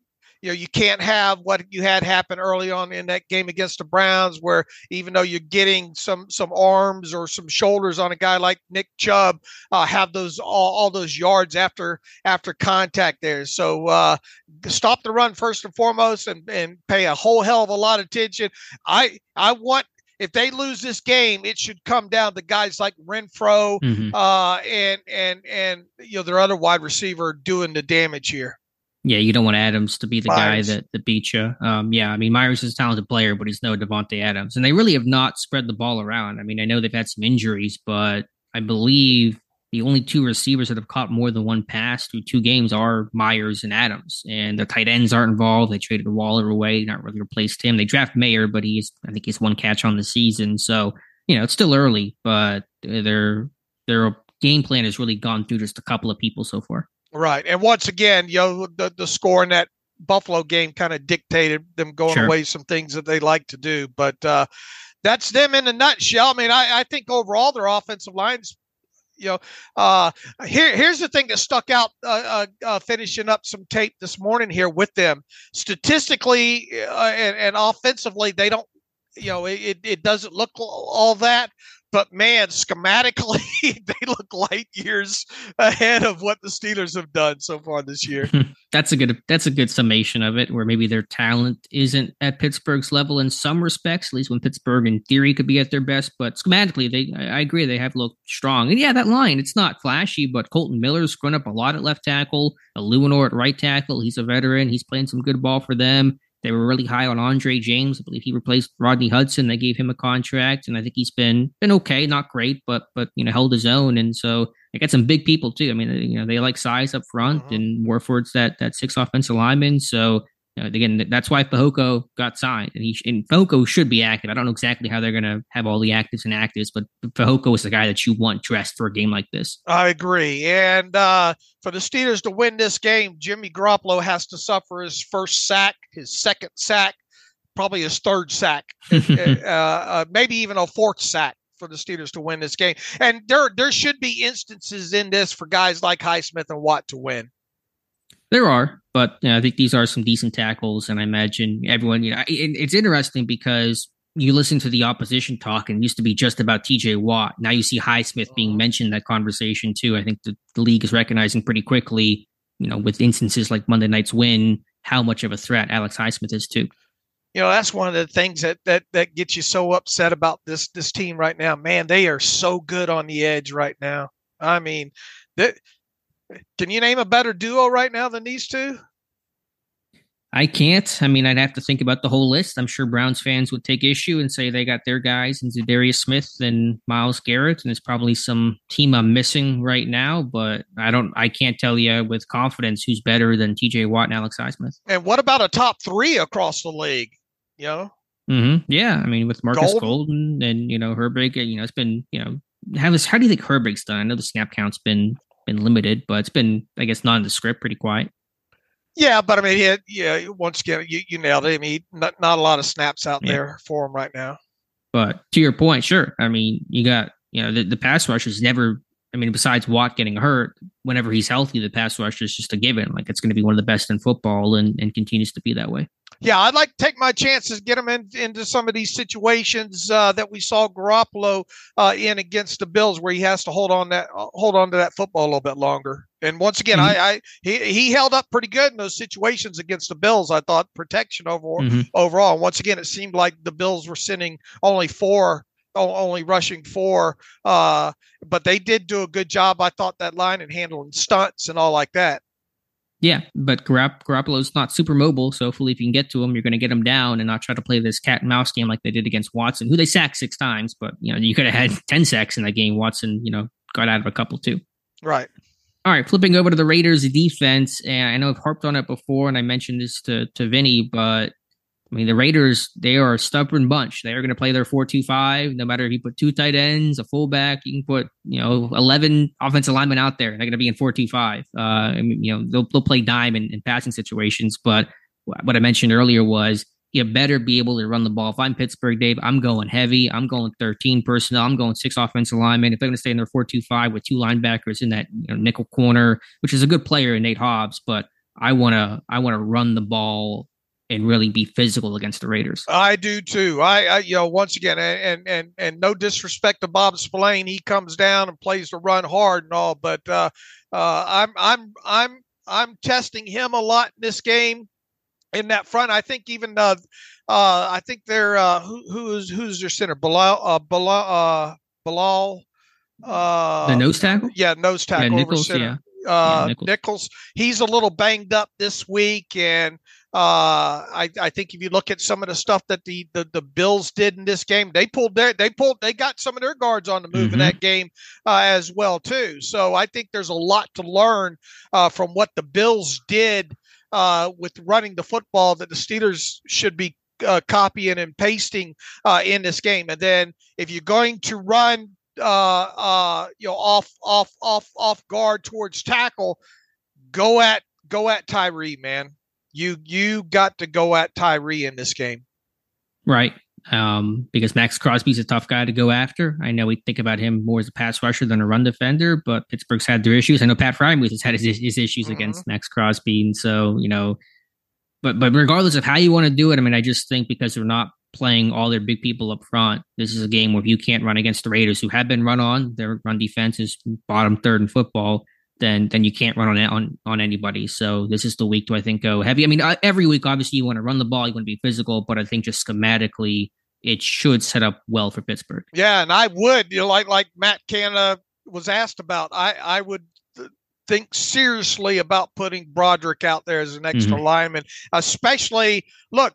you know you can't have what you had happen early on in that game against the Browns, where even though you're getting some some arms or some shoulders on a guy like Nick Chubb, uh, have those all, all those yards after after contact there. So uh, stop the run first and foremost, and and pay a whole hell of a lot of attention. I I want if they lose this game, it should come down to guys like Renfrow mm-hmm. uh, and and and you know their other wide receiver doing the damage here. Yeah, you don't want Adams to be the Meyers. guy that, that beats you. Um, yeah, I mean, Meyers is a talented player, but he's no Davante Adams. And they really have not spread the ball around. I mean, I know they've had some injuries, but I believe the only two receivers that have caught more than one pass through two games are Meyers and Adams. And the tight ends aren't involved. They traded Waller away, not really replaced him. They draft Mayer, but he's, I think he's one catch on the season. So, you know, it's still early, but their, their game plan has really gone through just a couple of people so far. Right. And once again, you know, the, the score in that Buffalo game kind of dictated them going sure. away some things that they like to do. But uh, that's them in a nutshell. I mean, I, I think overall their offensive lines, you know, uh, here here's the thing that stuck out uh, uh, uh finishing up some tape this morning here with them. Statistically uh, and, and offensively, they don't you know it, it doesn't look all that but man, schematically, they look light years ahead of what the Steelers have done so far this year. that's a good that's a good summation of it, where maybe their talent isn't at Pittsburgh's level in some respects, at least when Pittsburgh in theory could be at their best. But schematically, they I agree they have looked strong. And yeah, that line, it's not flashy, but Kolton Miller's grown up a lot at left tackle, Eluemunor at right tackle. He's a veteran. He's playing some good ball for them. They were really high on Andre James. I believe he replaced Rodney Hudson. They gave him a contract, and I think he's been been okay, not great, but but you know held his own. And so they got some big people too. I mean, you know they like size up front, mm-hmm. and Warford's that that six offensive lineman. So again, that's why Fehoko got signed, and he and Fehoko should be active. I don't know exactly how they're going to have all the actives and actives, but Fehoko is the guy that you want dressed for a game like this. I agree, and uh, for the Steelers to win this game, Jimmy Garoppolo has to suffer his first sack, his second sack, probably his third sack, uh, uh, maybe even a fourth sack for the Steelers to win this game. And there there should be instances in this for guys like Highsmith and Watt to win. There are, but you know, I think these are some decent tackles, and I imagine everyone. You know, it, it's interesting because you listen to the opposition talk, and used to be just about T.J. Watt. Now you see Highsmith being uh-huh. mentioned in that conversation too. I think the, the league is recognizing pretty quickly, you know, with instances like Monday night's win, how much of a threat Alex Highsmith is too you know that's one of the things that that that gets you so upset about this this team right now man they are so good on the edge right now i mean that can you name a better duo right now than these two? I can't. I mean, I'd have to think about the whole list. I'm sure Browns fans would take issue and say they got their guys and Za'Darius Smith and Myles Garrett, and there's probably some team I'm missing right now. But I don't. I can't tell you with confidence who's better than T.J. Watt and Alex Highsmith. And what about a top three across the league? You know. Mm-hmm. Yeah, I mean, with Markus Golden, Golden and you know Herbig, you know, it's been you know how. How do you think Herbig's done? I know the snap count's been been limited, but it's been, I guess, not in the script, pretty quiet. Yeah, but I mean, had, yeah, once again, you, you nailed it. I mean, not, not a lot of snaps out yeah. there for him right now. But to your point, sure. I mean, you got, you know, the, the pass rush has never I mean, besides Watt getting hurt, whenever he's healthy, the pass rush is just a given. Like it's going to be one of the best in football, and and continues to be that way. Yeah, I'd like to take my chances, get him in, into some of these situations uh, that we saw Garoppolo uh, in against the Bills, where he has to hold on that uh, hold on to that football a little bit longer. And once again, mm-hmm. I, I he he held up pretty good in those situations against the Bills. I thought protection overall. Mm-hmm. Overall, and once again, it seemed like the Bills were sending only four only rushing four. Uh, but they did do a good job, I thought, that line and handling stunts and all like that. Yeah, but Garopp- Garoppolo's not super mobile, so hopefully, if you can get to him, you're going to get him down and not try to play this cat and mouse game like they did against Watson, who they sacked six times. But you know, you could have had ten sacks in that game. Watson, you know, got out of a couple too. Right. All right, flipping over to the Raiders defense, and I know I've harped on it before, and I mentioned this to to Vinny, but I mean, the Raiders, they are a stubborn bunch. They are going to play their 4 2 5. No matter if you put two tight ends, a fullback, you can put, you know, 11 offensive linemen out there. They're going to be in 4 2 5. Uh, I mean, you know, they'll, they'll play dime in, in passing situations. But what I mentioned earlier was you better be able to run the ball. If I'm Pittsburgh, Dave, I'm going heavy. I'm going 13 personnel. I'm going six offensive linemen. If they're going to stay in their 4 2 5 with two linebackers in that you know, nickel corner, which is a good player in Nate Hobbs, but I want to I want to run the ball and really be physical against the Raiders. I do too. I, I you know, once again, and and and no disrespect to Bob Spillane, he comes down and plays the run hard and all, but uh, uh, I'm I'm I'm I'm testing him a lot in this game. In that front, I think even uh, uh I think they're uh, who who's who's their center Bilal uh, Bilal uh, Bilal uh, the nose tackle. Yeah, nose tackle. Yeah, Nichols, yeah. Uh, yeah, Nichols. Nichols. He's a little banged up this week, and uh, I, I think if you look at some of the stuff that the, the, the Bills did in this game, they pulled their they pulled they got some of their guards on the move mm-hmm. in that game uh, as well too. So I think there's a lot to learn uh, from what the Bills did uh, with running the football that the Steelers should be uh, copying and pasting uh, in this game. And then if you're going to run uh, uh, you know off off off off guard towards tackle, go at go at Tyree, man you you got to go at Tyree in this game. Right. Um, because Maxx Crosby's a tough guy to go after. I know we think about him more as a pass rusher than a run defender, but Pittsburgh's had their issues. I know Pat Freiermuth has had his, his issues mm-hmm. against Max Crosby. And so, you know, but but regardless of how you want to do it, I mean, I just think because they're not playing all their big people up front, this is a game where if you can't run against the Raiders, who have been run on, their run defense is bottom third in football then then you can't run on on on anybody. So this is the week to I think go heavy. I mean, uh, every week obviously you want to run the ball, you want to be physical, but I think just schematically it should set up well for Pittsburgh. Yeah, and I would you know like like Matt Canada was asked about. I I would think seriously about putting Broderick out there as an extra mm-hmm. lineman, especially look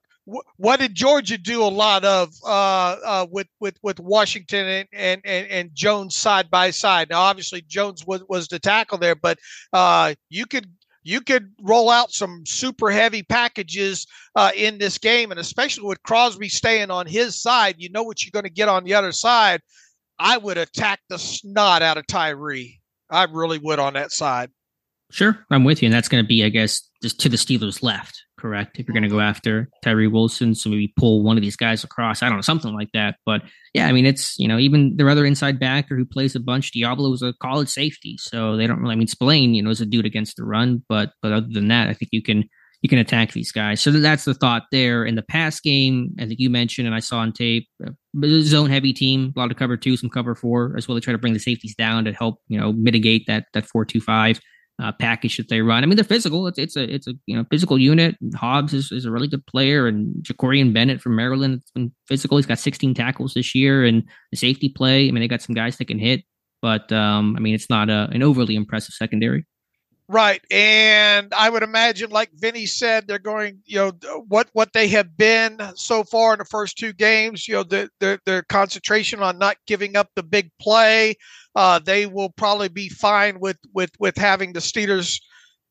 what did Georgia do a lot of uh, uh, with with with Washington and, and, and, and, Jones side by side? Now, obviously, Jones was, was the tackle there, but uh, you could you could roll out some super heavy packages uh, in this game, and especially with Crosby staying on his side, you know what you're going to get on the other side. I would attack the snot out of Tyree. I really would on that side. Sure, I'm with you, and that's going to be, I guess, just to the Steelers' left correct? If you're going to go after Tyree Wilson, so maybe pull one of these guys across. I don't know, something like that. But yeah, I mean, it's you know even their other inside backer who plays a bunch. Deablo was a college safety, so they don't really. I mean, Spillane, you know, is a dude against the run, but but other than that, I think you can you can attack these guys. So that's the thought there. In the pass game, I think you mentioned, and I saw on tape, uh, zone heavy team, a lot of cover two, some cover four as well. They try to bring the safeties down to help you know mitigate that that four two five uh, package that they run. I mean, they're physical. It's it's a it's a you know physical unit. Hobbs is, is a really good player, and Jakorian Bennett from Maryland has been physical. He's got 16 tackles this year, and the safety play. I mean, they got some guys that can hit, but um, I mean, it's not a, an overly impressive secondary. Right, and I would imagine, like Vinny said, they're going. You know what what they have been so far in the first two games. You know the, their their concentration on not giving up the big play. Uh, they will probably be fine with with with having the Steelers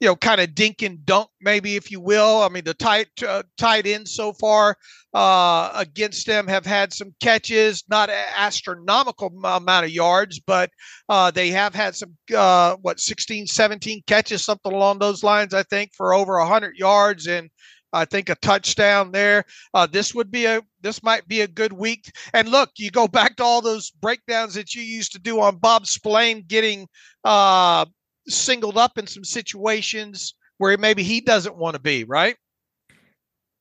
you know, kind of dink and dunk, maybe if you will. I mean, the tight uh, tight ends so far uh, against them have had some catches, not astronomical amount of yards, but uh, they have had some uh, what 16, 17 catches, something along those lines. I think for over hundred yards and I think a touchdown there. Uh, this would be a this might be a good week. And look, you go back to all those breakdowns that you used to do on Bob Spillane getting uh, singled up in some situations where maybe he doesn't want to be, right?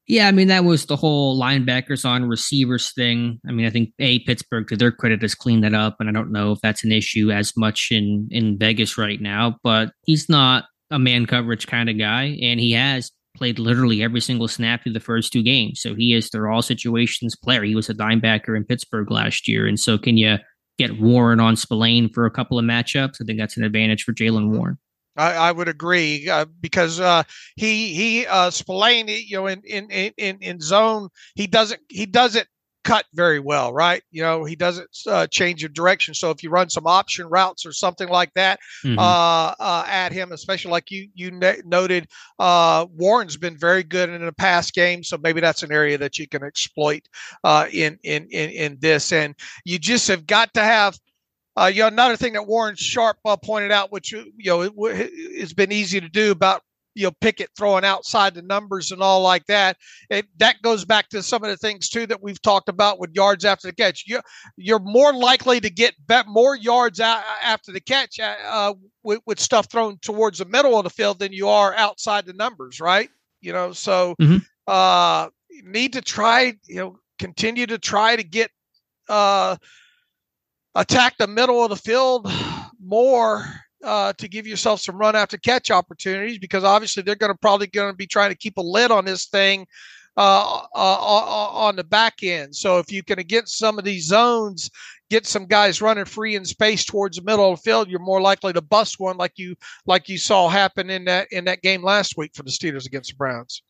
Yeah, I mean that was the whole linebackers on receivers thing. I mean, I think a Pittsburgh, to their credit, has cleaned that up, and I don't know if that's an issue as much in in Vegas right now. But he's not a man coverage kind of guy, and he has played literally every single snap through the first two games. So he is their all situations player. He was a dimebacker in Pittsburgh last year, and so can you get Warren on Spillane for a couple of matchups? I think that's an advantage for Jaylen Warren. I, I would agree uh, because uh, he he uh, Spillane, you know, in in in in zone, he doesn't he doesn't cut very well, right? You know, he doesn't uh, change of direction. So if you run some option routes or something like that mm-hmm. uh, uh, at him, especially like you you ne- noted, uh, Warren's been very good in the past game. So maybe that's an area that you can exploit uh, in, in in in this. And you just have got to have uh, you know, another thing that Warren Sharp uh, pointed out, which you know it, has been easy to do about you know Pickett throwing outside the numbers and all like that. It that goes back to some of the things too that we've talked about with yards after the catch. You you're more likely to get bet more yards out after the catch uh, uh, with, with stuff thrown towards the middle of the field than you are outside the numbers, right? You know, so mm-hmm. uh, need to try you know continue to try to get uh attack the middle of the field more uh, to give yourself some run after catch opportunities because obviously they're going to probably going to be trying to keep a lid on this thing uh, uh, uh, on the back end. So if you can get some of these zones, get some guys running free in space towards the middle of the field, you're more likely to bust one like you like you saw happen in that in that game last week for the Steelers against the Browns.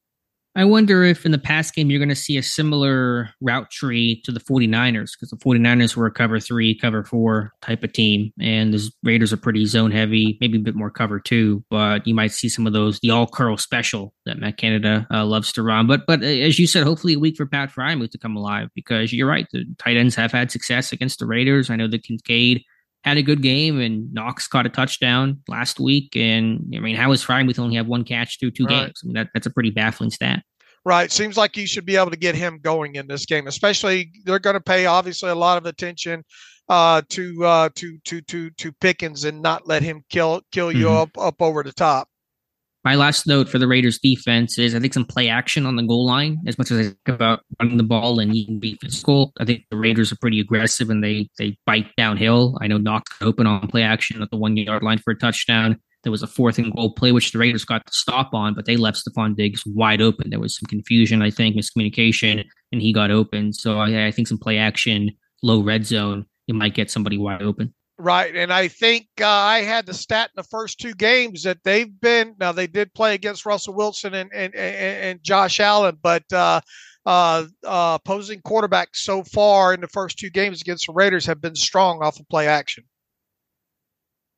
I wonder if in the past game you're going to see a similar route tree to the 49ers because the 49ers were a cover three, cover four type of team, and the Raiders are pretty zone heavy, maybe a bit more cover two, but you might see some of those, the all curl special that Matt Canada uh, loves to run. But but as you said, hopefully a week for Pat Freiermuth to come alive because you're right, the tight ends have had success against the Raiders. I know that Kincaid had a good game and Knox caught a touchdown last week. And I mean, how is Freiermuth only have one catch through two right. games? I mean, that, that's a pretty baffling stat. Right. Seems like you should be able to get him going in this game, especially they're going to pay obviously a lot of attention uh, to uh, to to to to Pickens and not let him kill kill you mm-hmm. up up over the top. My last note for the Raiders defense is I think some play action on the goal line. As much as I think about running the ball and needing to be physical, I think the Raiders are pretty aggressive and they they bite downhill. I know Knox open on play action at the one yard line for a touchdown. There was a fourth and goal play, which the Raiders got to stop on, but they left Stefon Diggs wide open. There was some confusion, I think, miscommunication, and he got open. So I, I think some play action, low red zone, you might get somebody wide open. Right. And I think uh, I had the stat in the first two games that they've been, now they did play against Russell Wilson and, and, and, and Josh Allen, but uh, uh, opposing quarterbacks so far in the first two games against the Raiders have been strong off of play action.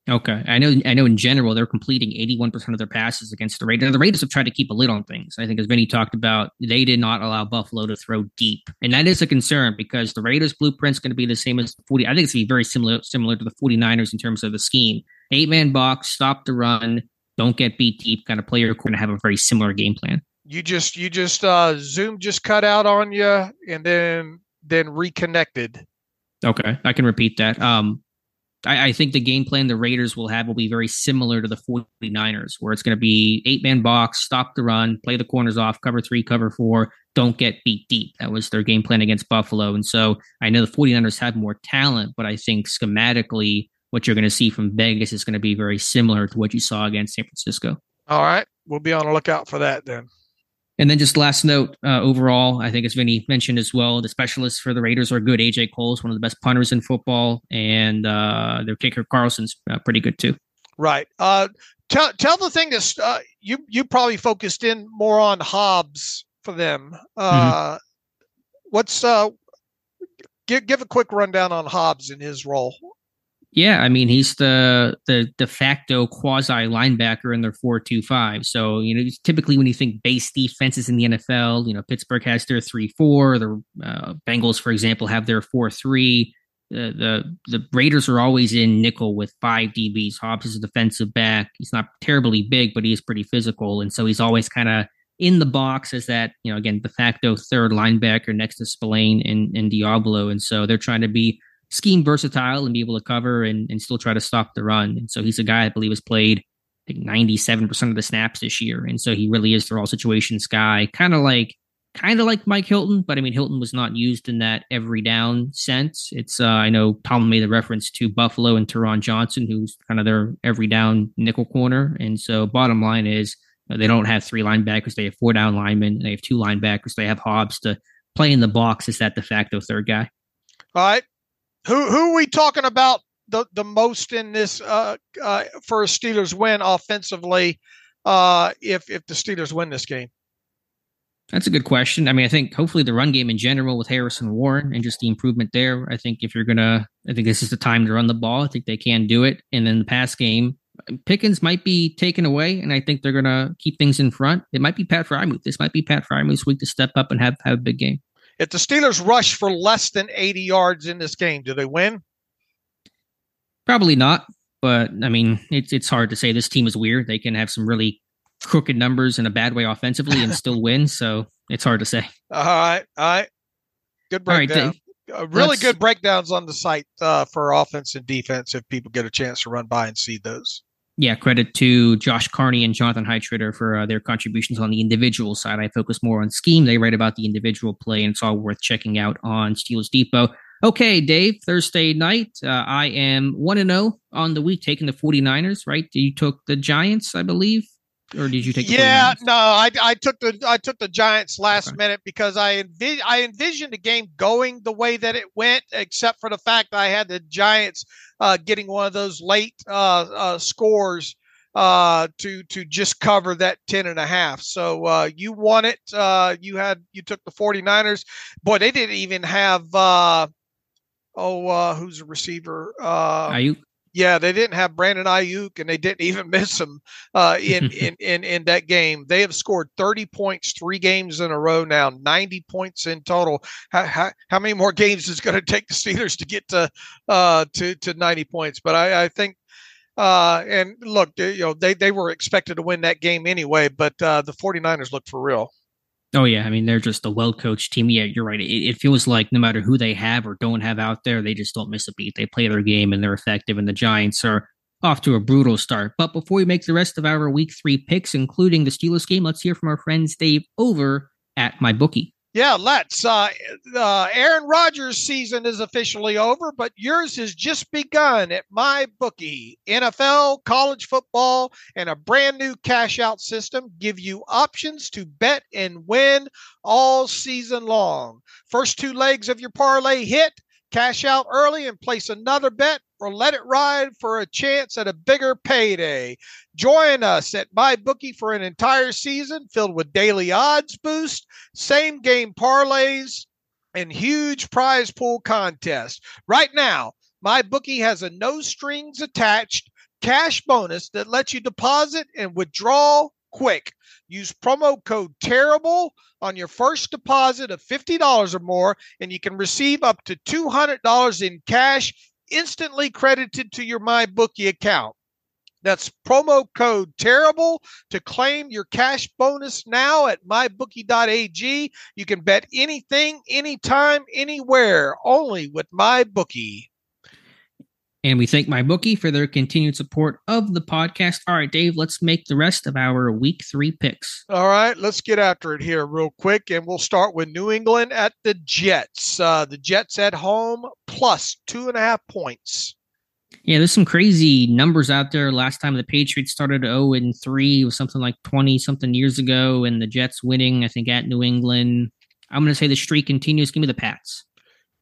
Okay, I know. I know. In general, they're completing eighty-one percent of their passes against the Raiders. The Raiders have tried to keep a lid on things. I think, as Vinny talked about, they did not allow Buffalo to throw deep, and that is a concern because the Raiders' blueprint is going to be the same as the forty. I think it's going to be very similar similar to the 49ers in terms of the scheme: eight-man box, stop the run, don't get beat deep. Kind of player going to have a very similar game plan. You just you just uh Zoom just cut out on you, and then then reconnected. Okay, I can repeat that. Um, I, I, think the game plan the Raiders will have will be very similar to the 49ers, where it's going to be eight man box, stop the run, play the corners off, cover three, cover four, don't get beat deep. That was their game plan against Buffalo. And so I know the 49ers have more talent, but I think schematically, what you're going to see from Vegas is going to be very similar to what you saw against San Francisco. All right. We'll be on the lookout for that then. And then just last note, uh, overall, I think as Vinny mentioned as well, the specialists for the Raiders are good. AJ Cole's one of the best punters in football, and uh, their kicker Carlson's uh, pretty good too. Right. Uh, tell tell the thing that uh, you you probably focused in more on Hobbs for them. Uh, mm-hmm. What's uh, give give a quick rundown on Hobbs and his role. Yeah, I mean he's the the de facto quasi linebacker in their four two five. So you know typically when you think base defenses in the NFL, you know Pittsburgh has their three four. The uh, Bengals, for example, have their four three. Uh, the the Raiders are always in nickel with five DBs. Hobbs is a defensive back. He's not terribly big, but he is pretty physical, and so he's always kind of in the box as that, you know, again, de facto third linebacker next to Spillane and, and Deablo. And so they're trying to be scheme versatile and be able to cover and, and still try to stop the run. And so he's a guy I believe has played think 97% of the snaps this year. And so he really is for all situations guy, kind of like kind of like Mike Hilton, but I mean Hilton was not used in that every down sense. It's uh, I know Tom made a reference to Buffalo and Taron Johnson, who's kind of their every down nickel corner. And so bottom line is they don't have three linebackers; they have four down linemen. They have two linebackers. They have Hobbs to play in the box Is that de facto third guy. All right, who who are we talking about the the most in this uh, uh, for a Steelers win offensively? Uh, if if the Steelers win this game. That's a good question. I mean, I think hopefully the run game in general with Harrison Warren and just the improvement there. I think if you're gonna, I think this is the time to run the ball. I think they can do it. And then the pass game, Pickens might be taken away, and I think they're gonna keep things in front. It might be Pat Freiermuth. This might be Pat Freiermuth's week to step up and have have a big game. If the Steelers rush for less than 80 yards in this game, do they win? Probably not. But I mean, it's it's hard to say. This team is weird. They can have some really crooked numbers in a bad way offensively and still win. So it's hard to say. All right, all right, good breakdown. Right, uh, really good breakdowns on the site uh, for offense and defense. If people get a chance to run by and see those. Yeah, credit to Josh Carney and Jonathan Heitritter for uh, their contributions on the individual side. I focus more on scheme. They write about the individual play, and it's all worth checking out on Steelers Depot. Okay, Dave, Thursday night, uh, I am 1 0 on the week, taking the 49ers, right? You took the Giants, I believe or did you take? yeah, no, I, I took the I took the Giants last okay. minute because I envi- I envisioned the game going the way that it went, except for the fact I had the Giants uh, getting one of those late uh, uh, scores uh, to to just cover that 10 and a half. So uh, you won it. Uh, you had you took the 49ers. Boy, they didn't even have uh, oh uh, who's a receiver? Uh, Aiyuk. Yeah, they didn't have Brandon Aiyuk, and they didn't even miss him uh, in, in in in that game. They have scored 30 points three games in a row now, 90 points in total. How, how, how many more games is it going to take the Steelers to get to uh, to to 90 points? But I, I think uh, and look, you know, they, they were expected to win that game anyway, but uh, the 49ers looked for real. Oh yeah, I mean they're just a well-coached team. Yeah, you're right. It, it, feels like no matter who they have or don't have out there, they just don't miss a beat. They play their game and they're effective. And the Giants are off to a brutal start. But before we make the rest of our Week Three picks, including the Steelers game, let's hear from our friends Dave over at MyBookie. Yeah, let's. Uh, uh, Aaron Rodgers' season is officially over, but yours has just begun at my bookie. NFL, college football, and a brand new cash out system give you options to bet and win all season long. First two legs of your parlay hit, cash out early and place another bet or let it ride for a chance at a bigger payday. Join us at MyBookie for an entire season filled with daily odds boost, same game parlays, and huge prize pool contests. Right now, MyBookie has a no strings attached cash bonus that lets you deposit and withdraw quick. Use promo code TERRIBLE on your first deposit of $50 or more, and you can receive up to $200 in cash instantly credited to your MyBookie account. That's promo code terrible to claim your cash bonus now at mybookie.ag. You can bet anything, anytime, anywhere, only with MyBookie. And we thank MyBookie for their continued support of the podcast. All right, Dave, let's make the rest of our week three picks. All right, let's get after it here real quick. And we'll start with New England at the Jets. Uh, the Jets at home plus two and a half points. Yeah, there's some crazy numbers out there. Last time the Patriots started 0 and 3 was something like 20 something years ago, and the Jets winning, I think, at New England. I'm going to say the streak continues. Give me the Pats.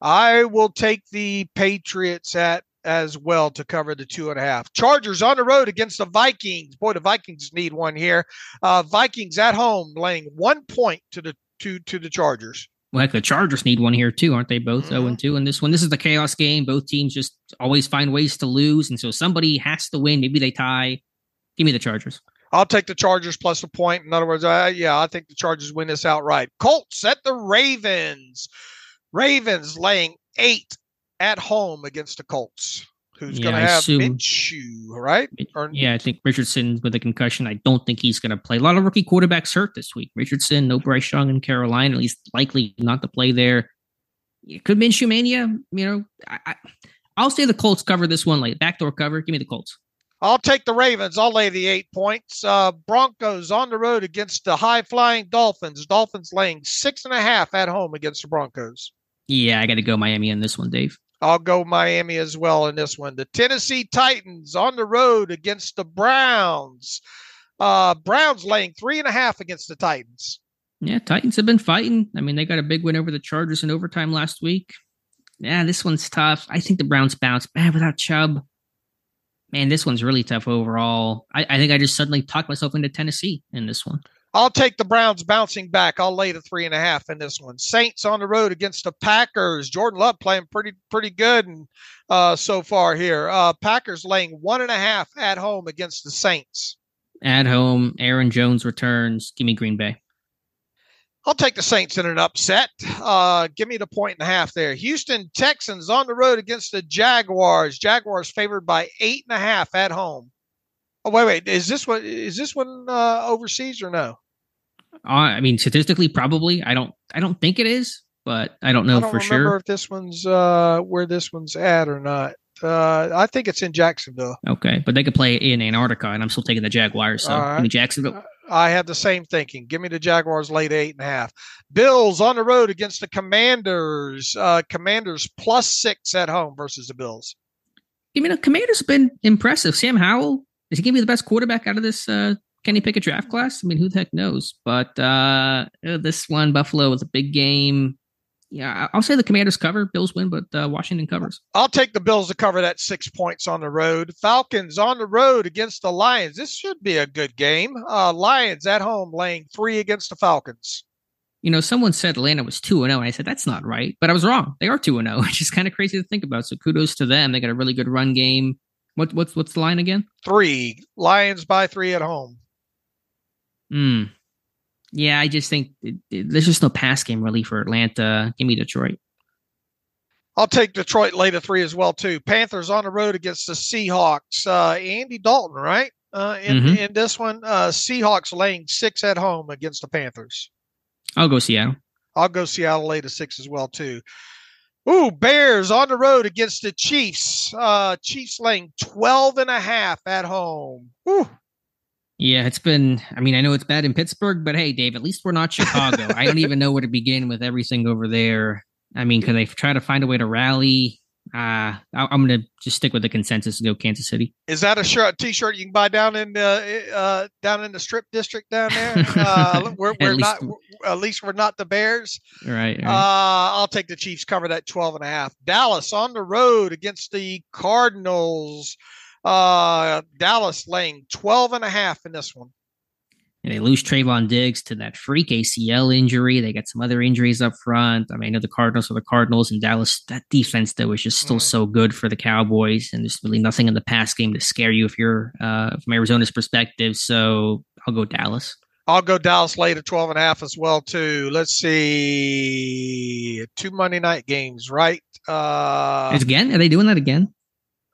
I will take the Patriots at as well to cover the two and a half. Chargers on the road against the Vikings. Boy, the Vikings need one here. Uh, Vikings at home laying one point to the to to the Chargers. Well, heck, the Chargers need one here too, aren't they? Both mm-hmm. 0 and 2 in this one. This is the chaos game. Both teams just always find ways to lose. And so somebody has to win. Maybe they tie. Give me the Chargers. I'll take the Chargers plus a point. In other words, I, yeah, I think the Chargers win this outright. Colts at the Ravens. Ravens laying eight at home against the Colts. who's Yeah, going to have Minshew, right? Or- Yeah, I think Richardson with a concussion. I don't think he's going to play. A lot of rookie quarterbacks hurt this week. Richardson, no Bryce Young in Carolina, at least likely not to play there. It could be Minshew mania. You know, I, I, I'll say the Colts cover this one late. Backdoor cover. Give me the Colts. I'll take the Ravens. I'll lay the eight points. Uh, Broncos on the road against the high flying Dolphins. Dolphins laying six and a half at home against the Broncos. Yeah, I got to go Miami on this one, Dave. I'll go Miami as well in this one. The Tennessee Titans on the road against the Browns. Uh, Browns laying three and a half against the Titans. Yeah, Titans have been fighting. I mean, they got a big win over the Chargers in overtime last week. Yeah, this one's tough. I think the Browns bounce. Man, without Chubb, man, this one's really tough overall. I, I think I just suddenly talked myself into Tennessee in this one. I'll take the Browns bouncing back. I'll lay the three and a half in this one. Saints on the road against the Packers. Jordan Love playing pretty pretty good and uh, so far here. Uh, Packers laying one and a half at home against the Saints. At home, Aaron Jones returns. Give me Green Bay. I'll take the Saints in an upset. Uh, give me the point and a half there. Houston Texans on the road against the Jaguars. Jaguars favored by eight and a half at home. Oh wait, wait. Is this one? Is this one uh, overseas or no? Uh, I mean, statistically, probably. I don't. I don't think it is, but I don't know I don't for remember sure. if this one's uh, where this one's at or not. Uh, I think it's in Jacksonville. Okay, but they could play in Antarctica, and I'm still taking the Jaguars. So All give me Jacksonville. I have the same thinking. Give me the Jaguars late eight and a half. Bills on the road against the Commanders. Uh, Commanders plus six at home versus the Bills. I mean, the Commanders have been impressive. Sam Howell is he going to be the best quarterback out of this uh, Kenny a draft class? I mean, who the heck knows? But uh, uh, this one, Buffalo, was a big game. Yeah, I'll say the Commanders cover. Bills win, but uh, Washington covers. I'll take the Bills to cover that six points on the road. Falcons on the road against the Lions. This should be a good game. Uh, Lions at home laying three against the Falcons. You know, someone said Atlanta was two and zero, and I said that's not right, but I was wrong. They are two and zero, which is kind of crazy to think about. So kudos to them. They got a really good run game. What what's what's the line again? Three. Lions by three at home. Hmm. Yeah, I just think it, it- there's just no pass game really for Atlanta. Give me Detroit. I'll take Detroit late at three as well too. Panthers on the road against the Seahawks. Uh, Andy Dalton, right? Uh, in, Mhm. in this one, uh, Seahawks laying six at home against the Panthers. I'll go Seattle. I'll go Seattle late at six as well too. Ooh, Bears on the road against the Chiefs. Uh, Chiefs laying 12 and a half at home. Ooh, Yeah, it's been. I mean, I know it's bad in Pittsburgh, but hey, Dave, at least we're not Chicago. I don't even know where to begin with everything over there. I mean, could they try to find a way to rally? Uh, I- I'm going to just stick with the consensus and go Kansas City. is that a shirt, t-shirt you can buy down in the uh, down in the strip district down there? Uh, we're we're least- not. At least we're not the Bears. Right. all Uh, right. I'll take the Chiefs cover that 12 and a half. Dallas on the road against the Cardinals. Uh, Dallas laying 12 and a half in this one. and they lose Trevon Diggs to that freak ACL injury. They got some other injuries up front. I mean, I know the Cardinals are the Cardinals and Dallas. That defense though is just still Mm. so good for the Cowboys, and there's really nothing in the pass game to scare you if you're uh, from Arizona's perspective. So I'll go Dallas. I'll go Dallas late at 12 and a half as well too. Let's see. Two Monday night games, right? Uh, again, are they doing that again?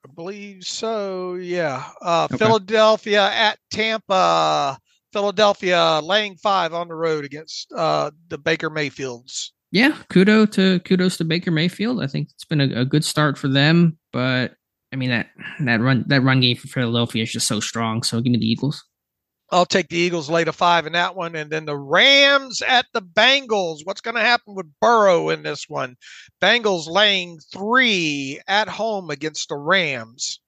I believe so. Yeah. Uh, Okay. Philadelphia at Tampa. Philadelphia laying five on the road against uh, the Baker Mayfields. Yeah, kudos to kudos to Baker Mayfield. I think it's been a, a good start for them, but I mean that that run that run game for Philadelphia is just so strong. So give me the Eagles. I'll take the Eagles of five in that one. And then the Rams at the Bengals. What's going to happen with Burrow in this one? Bengals laying three at home against the Rams.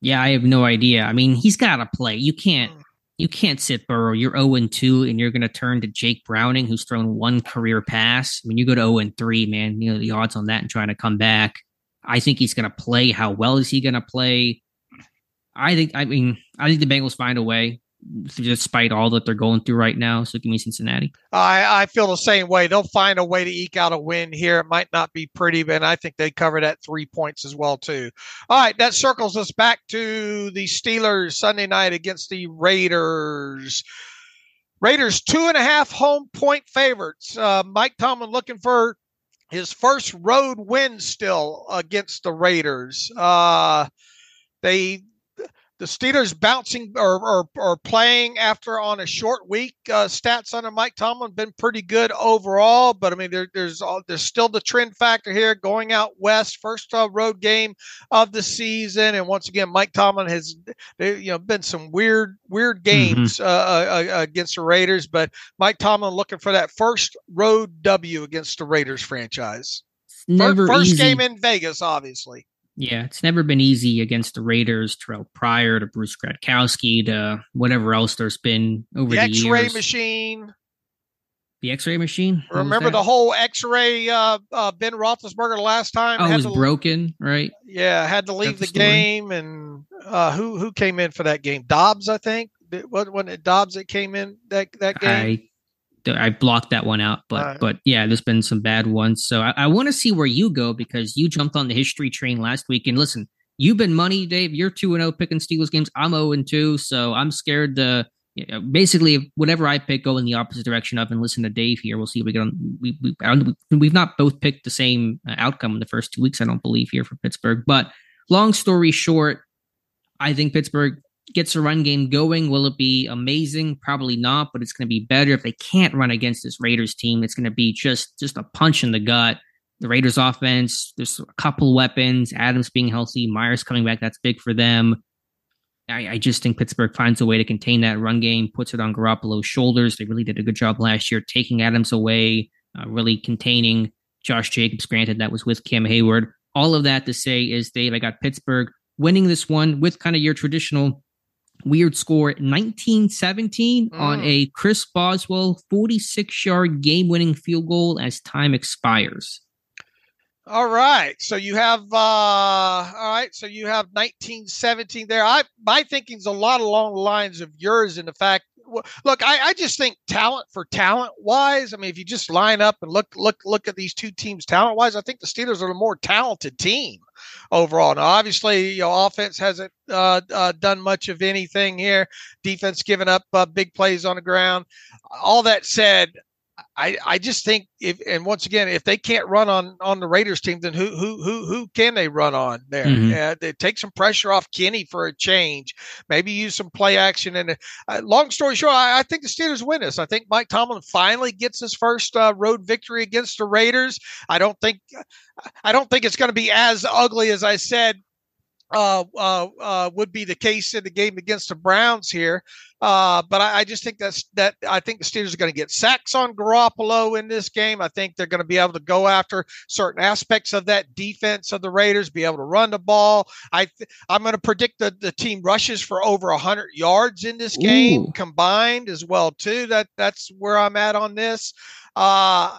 Yeah, I have no idea. I mean, he's got to play. You can't hmm. you can't sit Burrow. You're 0 and 2 and you're going to turn to Jake Browning who's thrown one career pass. I mean, you go to 0 and 3, man, you know, the odds on that and trying to come back. I think he's going to play. How well is he going to play? I think I mean, I think the Bengals find a way despite all that they're going through right now. So give me Cincinnati. I, I feel the same way. They'll find a way to eke out a win here. It might not be pretty, but I think they cover that three points as well too. All right, that circles us back to the Steelers Sunday night against the Raiders. Raiders two and a half home point favorites. Uh, Mike Tomlin looking for his first road win still against the Raiders. Uh, they the Steelers bouncing or, or, or, playing after on a short week. Uh, stats under Mike Tomlin been pretty good overall, but I mean there, there's there's still the trend factor here going out west, first uh, road game of the season, and once again Mike Tomlin has you know been some weird weird mm-hmm. games mm-hmm. uh, against the Raiders, but Mike Tomlin looking for that first road W against the Raiders franchise. Never first, first game in Vegas, obviously. Yeah, it's never been easy against the Raiders, Terrell Pryor to Bruce Gradkowski to whatever else there's been over the, the X-ray years. X-ray machine. The X-ray machine. What Remember the whole X-ray uh, uh, Ben Roethlisberger last time? Oh, it was broken, right? Yeah, had to leave the, the game, and uh, who who came in for that game? Dobbs, I think. What when it Dobbs that came in that that game? I I blocked that one out, but right. but yeah, there's been some bad ones. So I, I want to see where you go because you jumped on the history train last week. And listen, you've been money, Dave. You're two and zero oh picking Steelers games. I'm zero oh and two, so I'm scared to you know, basically whatever I pick go in the opposite direction of and listen to Dave here. We'll see if we get on. We we we've not both picked the same uh, outcome in the first two weeks. I don't believe here for Pittsburgh. But long story short, I think Pittsburgh gets a run game going, will it be amazing? Probably not, but it's going to be better if they can't run against this Raiders team. It's going to be just just a punch in the gut. The Raiders offense, there's a couple weapons, Adams being healthy, Meyers coming back, that's big for them. I, I, just think Pittsburgh finds a way to contain that run game, puts it on Garoppolo's shoulders. They really did a good job last year, taking Adams away, uh, really containing Josh Jacobs. Granted, that was with Cam Heyward. All of that to say is, Dave, I got Pittsburgh winning this one with kind of your traditional weird score 1917 mm. on a Chris Boswell 46 yard game winning field goal as time expires. All right. So you have uh all right, so you have 1917 there. I my thinking's a lot along the lines of yours in the fact look, I, I just think talent for talent wise. I mean, if you just line up and look look look at these two teams talent wise, I think the Steelers are the more talented team overall. Now, obviously, you know, offense hasn't uh, uh, done much of anything here. Defense giving up uh, big plays on the ground. All that said, I, I just think if and once again if they can't run on on the Raiders team then who who who who can they run on there? Mm-hmm. Uh, they take some pressure off Kenny for a change. Maybe use some play action. And uh, long story short, I, I, think the Steelers win this. I think Mike Tomlin finally gets his first uh, road victory against the Raiders. I don't think I don't think it's going to be as ugly as I said uh, uh, uh, would be the case in the game against the Browns here. Uh, but I, I, just think that's that. I think the Steelers are going to get sacks on Garoppolo in this game. I think they're going to be able to go after certain aspects of that defense of the Raiders, be able to run the ball. I th- I'm going to predict that the team rushes for over hundred yards in this game Ooh. combined as well too. That that's where I'm at on this. Uh,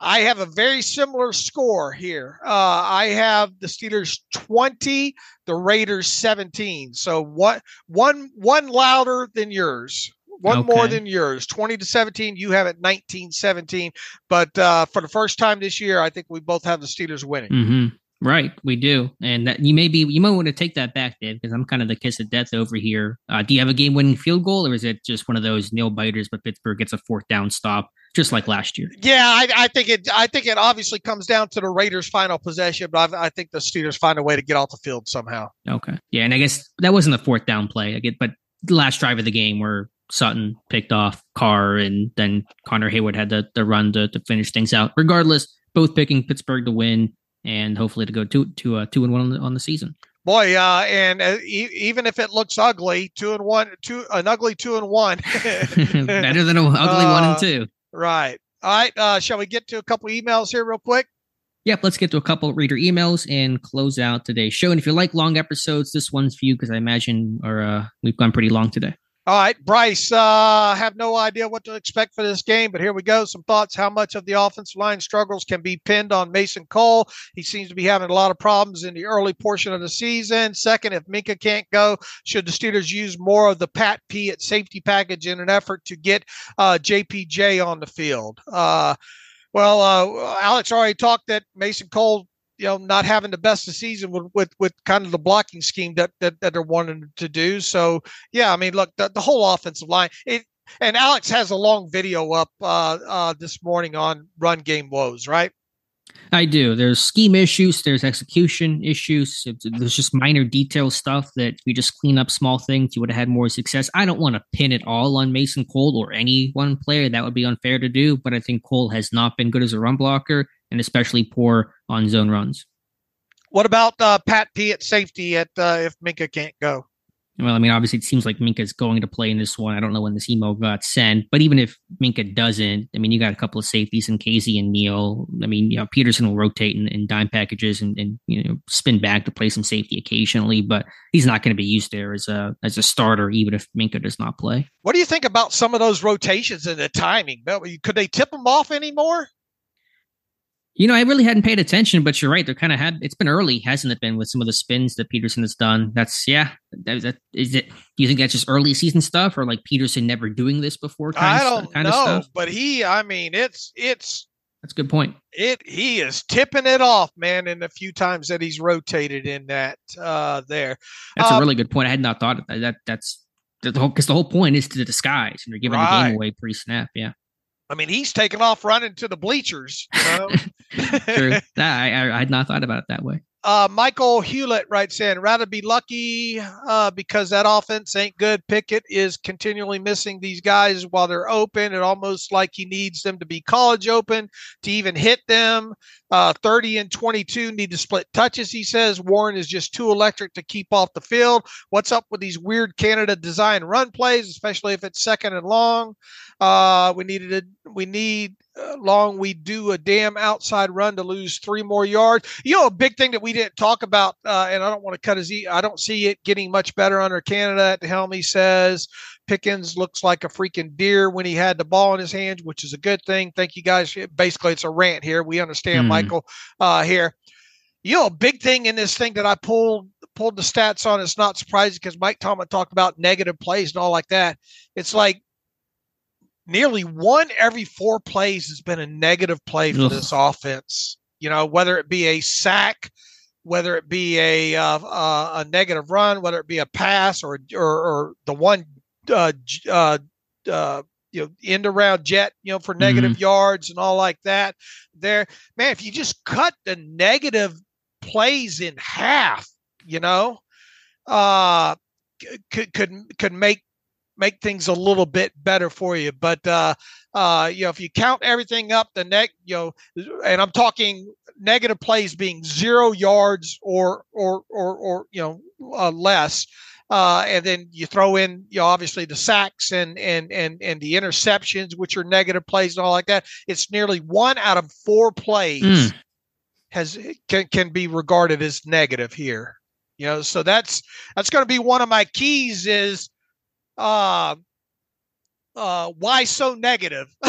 I have a very similar score here. Uh, I have the Steelers 20, the Raiders 17. So what one one louder than yours. One okay. more than yours. 20 to 17. You have it 19 17. But uh, for the first time this year, I think we both have the Steelers winning. Mm-hmm. Right, we do, and that you may be you might want to take that back, Dave, because I'm kind of the kiss of death over here. Uh, do you have a game-winning field goal, or is it just one of those nail biters? But Pittsburgh gets a fourth down stop, just like last year. Yeah, I, I think it. I think it obviously comes down to the Raiders' final possession, but I, I, think the Steelers find a way to get off the field somehow. Okay, yeah, and I guess that wasn't the fourth down play. I get, but the last drive of the game where Sutton picked off Carr, and then Connor Heyward had the the run to to finish things out. Regardless, both picking Pittsburgh to win and hopefully to go two to uh, two and one on the, on the season. Boy, uh, and uh, e- even if it looks ugly, two and one, two an ugly two and one, better than an ugly one and uh, two. Right. All right. Uh, shall we get to a couple emails here real quick? Yep, let's get to a couple reader emails and close out today's show. And if you like long episodes, this one's for you because I imagine or uh, we've gone pretty long today. All right, Bryce, uh, have no idea what to expect for this game, but here we go. Some thoughts how much of the offensive line struggles can be pinned on Mason Cole. He seems to be having a lot of problems in the early portion of the season. Second, if Minkah can't go, should the Steelers use more of the Pat P at safety package in an effort to get uh, JPJ on the field? Uh, well, uh, Alex already talked that Mason Cole you know not having the best of season with, with with kind of the blocking scheme that that, that they're wanting to do. So yeah, I mean, look, the, the whole offensive line. It, and Alex has a long video up uh, uh, this morning on run game woes, right? I do. There's scheme issues. There's execution issues. There's just minor detail stuff that you just clean up small things, you would have had more success. I don't want to pin it all on Mason Cole or any one player. That would be unfair to do. But I think Cole has not been good as a run blocker and especially poor on zone runs. What about uh, Pat P at safety at uh, if Minkah can't go? Well, I mean, obviously, it seems like Minkah's going to play in this one. I don't know when this email got sent, but even if Minkah doesn't, I mean, you got a couple of safeties in Kazee and Neal. I mean, you know, Peterson will rotate in, in dime packages and, and, you know spin back to play some safety occasionally, but he's not going to be used there as a as a starter, even if Minkah does not play. What do you think about some of those rotations and the timing? Could they tip them off anymore? You know, I really hadn't paid attention, but you're right. They're kind of had. It's been early, hasn't it? Been with some of the spins that Peterson has done. That's yeah. That, that, is it? Do you think that's just early season stuff, or like Peterson never doing this before? I don't kind know, of but he. I mean, it's it's. That's a good point. It he is tipping it off, man. In the few times that he's rotated in that uh there. That's um, a really good point. I had not thought of that. that that's the whole because the whole point is to disguise and you're giving right. the game away pre snap. Yeah. I mean, he's taking off running to the bleachers. You know? True. I, I, I had not thought about it that way. Uh, Michael Hewlett writes in, rather be lucky uh, because that offense ain't good. Pickett is continually missing these guys while they're open. It almost like he needs them to be college open to even hit them. Uh, 30 and 22 need to split touches, he says. Warren is just too electric to keep off the field. What's up with these weird Canada design run plays, especially if it's second and long? Uh, we needed a, we need long we do a damn outside run to lose three more yards. You know, a big thing that we didn't talk about, uh, and I don't want to cut his. E- I don't see it getting much better under Canada. At the helm, he says Pickens looks like a freaking deer when he had the ball in his hands, which is a good thing. Thank you guys. Basically, it's a rant here. We understand, mm. Michael, uh, here. You know, a big thing in this thing that I pulled pulled the stats on. It's not surprising because Mike Tomlin talked about negative plays and all like that. It's like nearly one every four plays has been a negative play for Ugh. this offense. You know, whether it be a sack, whether it be a uh, uh, a negative run, whether it be a pass or or, or the one uh, uh, uh, you know end around jet, you know, for negative mm-hmm. yards and all like that. There, man, if you just cut the negative plays in half, you know, uh, could could could make make things a little bit better for you. But uh, uh, you know, if you count everything up, the neck, you know, and I'm talking negative plays being zero yards or or or or you know uh, less. Uh, and then you throw in, you know, obviously the sacks and and and and the interceptions, which are negative plays and all like that. It's nearly one out of four plays mm. has can can be regarded as negative here. You know, so that's that's going to be one of my keys is uh, uh, why so negative?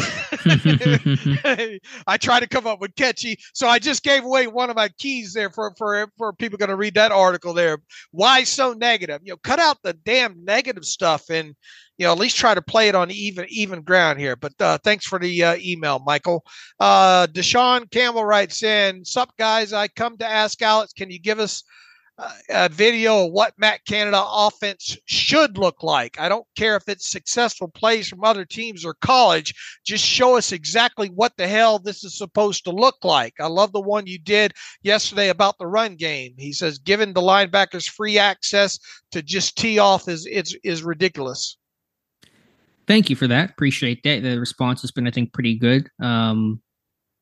I try to come up with catchy, so I just gave away one of my keys there for for for people going to read that article there. Why so negative? You know, cut out the damn negative stuff and you know at least try to play it on even even ground here. But uh, thanks for the uh, email, Michael. Uh, Deshaun Campbell writes in, "Sup guys, I come to ask Alex, can you give us?" A video of what Matt Canada offense should look like. I don't care if it's successful plays from other teams or college. Just show us exactly what the hell this is supposed to look like. I love the one you did yesterday about the run game. He says giving the linebackers free access to just tee off is is, is ridiculous. Thank you for that. Appreciate that. The response has been, I think, pretty good. Um,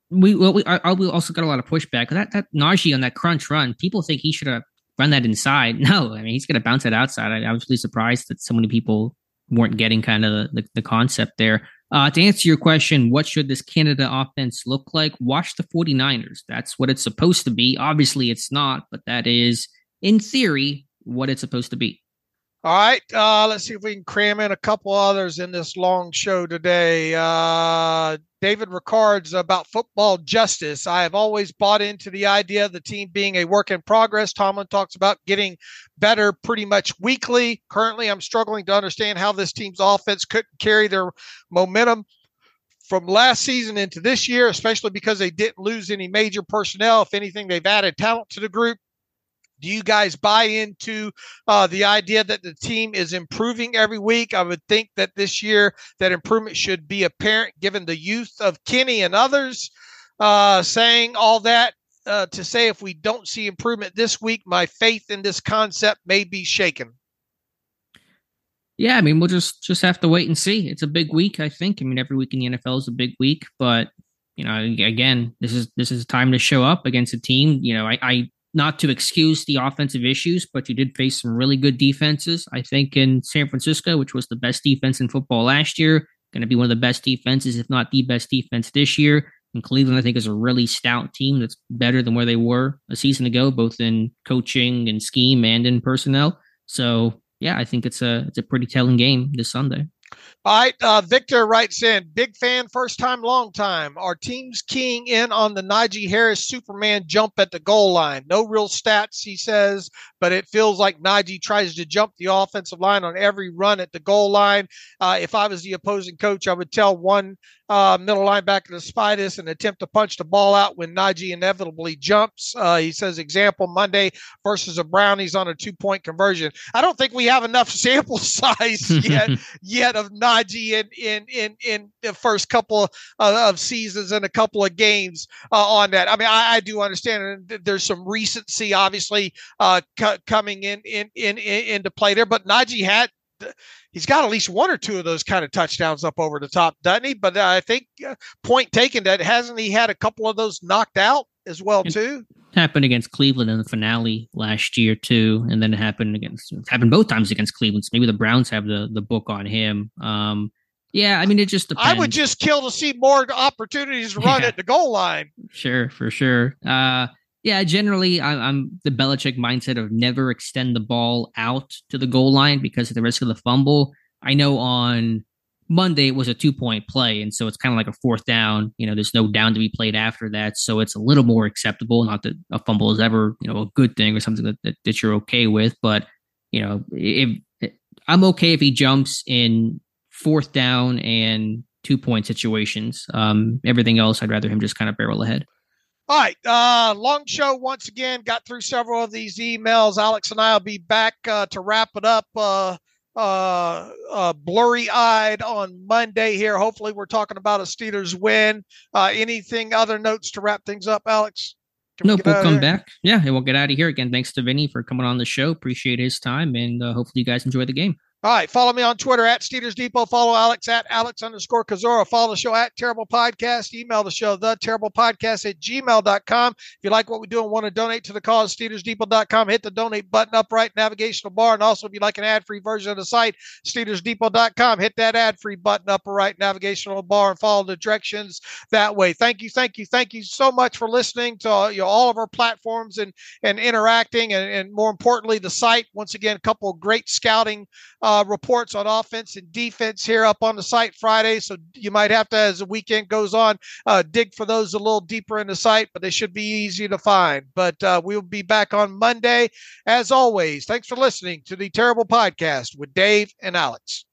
we well, we, I, we also got a lot of pushback. That that Najee on that crunch run, people think he should have run that inside. No, I mean he's going to bounce it outside. I, I, was really surprised that so many people weren't getting kind of the, the, the concept there. Uh, to answer your question, what should this Canada offense look like? Watch the 49ers. That's what it's supposed to be. Obviously, it's not, but that is, in theory, what it's supposed to be. All right, uh, let's see if we can cram in a couple others in this long show today. Uh, David Ricard's about football justice. I have always bought into the idea of the team being a work in progress. Tomlin talks about getting better pretty much weekly. Currently, I'm struggling to understand how this team's offense couldn't carry their momentum from last season into this year, especially because they didn't lose any major personnel. If anything, they've added talent to the group. Do you guys buy into uh, the idea that the team is improving every week? I would think that this year that improvement should be apparent given the youth of Kenny and others. uh, saying all that uh, to say if we don't see improvement this week, my faith in this concept may be shaken. Yeah, I mean, we'll just just have to wait and see. It's a big week, I think. I mean, every week in the NFL is a big week, but you know, again, this is this is a time to show up against a team. You know, I, I not to excuse the offensive issues, but you did face some really good defenses. I think in San Francisco, which was the best defense in football last year, going to be one of the best defenses, if not the best defense this year. And Cleveland, I think, is a really stout team that's better than where they were a season ago, both in coaching and scheme and in personnel. So yeah, I think it's a it's a pretty telling game this Sunday. All right, uh, Victor writes in, big fan, first time, long time. Our team's keying in on the Najee Harris Superman jump at the goal line. No real stats, he says, but it feels like Najee tries to jump the offensive line on every run at the goal line. Uh, if I was the opposing coach, I would tell one uh, middle linebacker to spy this and attempt to punch the ball out when Najee inevitably jumps. Uh, he says, example, Monday versus a Brownies on a two point conversion. I don't think we have enough sample size yet yet of Najee in in in, in the first couple of, uh, of seasons and a couple of games uh, on that. I mean, I, I, do understand there's some recency, obviously, uh, coming in, in in in into play there, but Najee had he's got at least one or two of those kind of touchdowns up over the top, doesn't he? But I think uh, point taken that hasn't he had a couple of those knocked out as well it too? Happened against Cleveland in the finale last year too, and then it happened against happened both times against Cleveland. So maybe the Browns have the the book on him. Um, yeah, I mean it just depends. I would just kill to see more opportunities to run yeah. at the goal line. Sure, for sure. Uh, yeah, generally, I, am the Belichick mindset of never extend the ball out to the goal line because of the risk of the fumble. I know on Monday it was a two point play, and so it's kind of like a fourth down. You know, there's no down to be played after that, so it's a little more acceptable. Not that a fumble is ever you know a good thing or something that that, that you're okay with, but you know, if I'm okay if he jumps in fourth down and two point situations. Um, everything else, I'd rather him just kind of barrel ahead. All right. Uh, long show once again. Got through several of these emails. Alex and I will be back uh, to wrap it up. Uh, uh, uh, blurry eyed on Monday here. Hopefully, we're talking about a Steelers win. Uh, anything other notes to wrap things up, Alex? Can nope, we will come back. Yeah, and we'll get out of here again. Thanks to Vinny for coming on the show. Appreciate his time, and uh, hopefully, you guys enjoy the game. All right. Follow me on Twitter at Steelers Depot. Follow Alex at Alex underscore Kozora. Follow the show at Terrible Podcast. Email the show, the Terrible Podcast at gmail.com. If you like what we do and want to donate to the cause, SteelersDepot.com. Hit the donate button up right navigational bar. And also, if you like an ad free version of the site, SteelersDepot.com. Hit that ad free button upper right navigational bar and follow the directions that way. Thank you. Thank you. Thank you so much for listening to uh, you know, all of our platforms and, and interacting. And, and more importantly, the site. Once again, a couple of great scouting. Uh, uh, reports on offense and defense here up on the site Friday. So you might have to, as the weekend goes on, uh, dig for those a little deeper in the site, but they should be easy to find. But uh, we'll be back on Monday. As always, thanks for listening to the Terrible Podcast with Dave and Alex.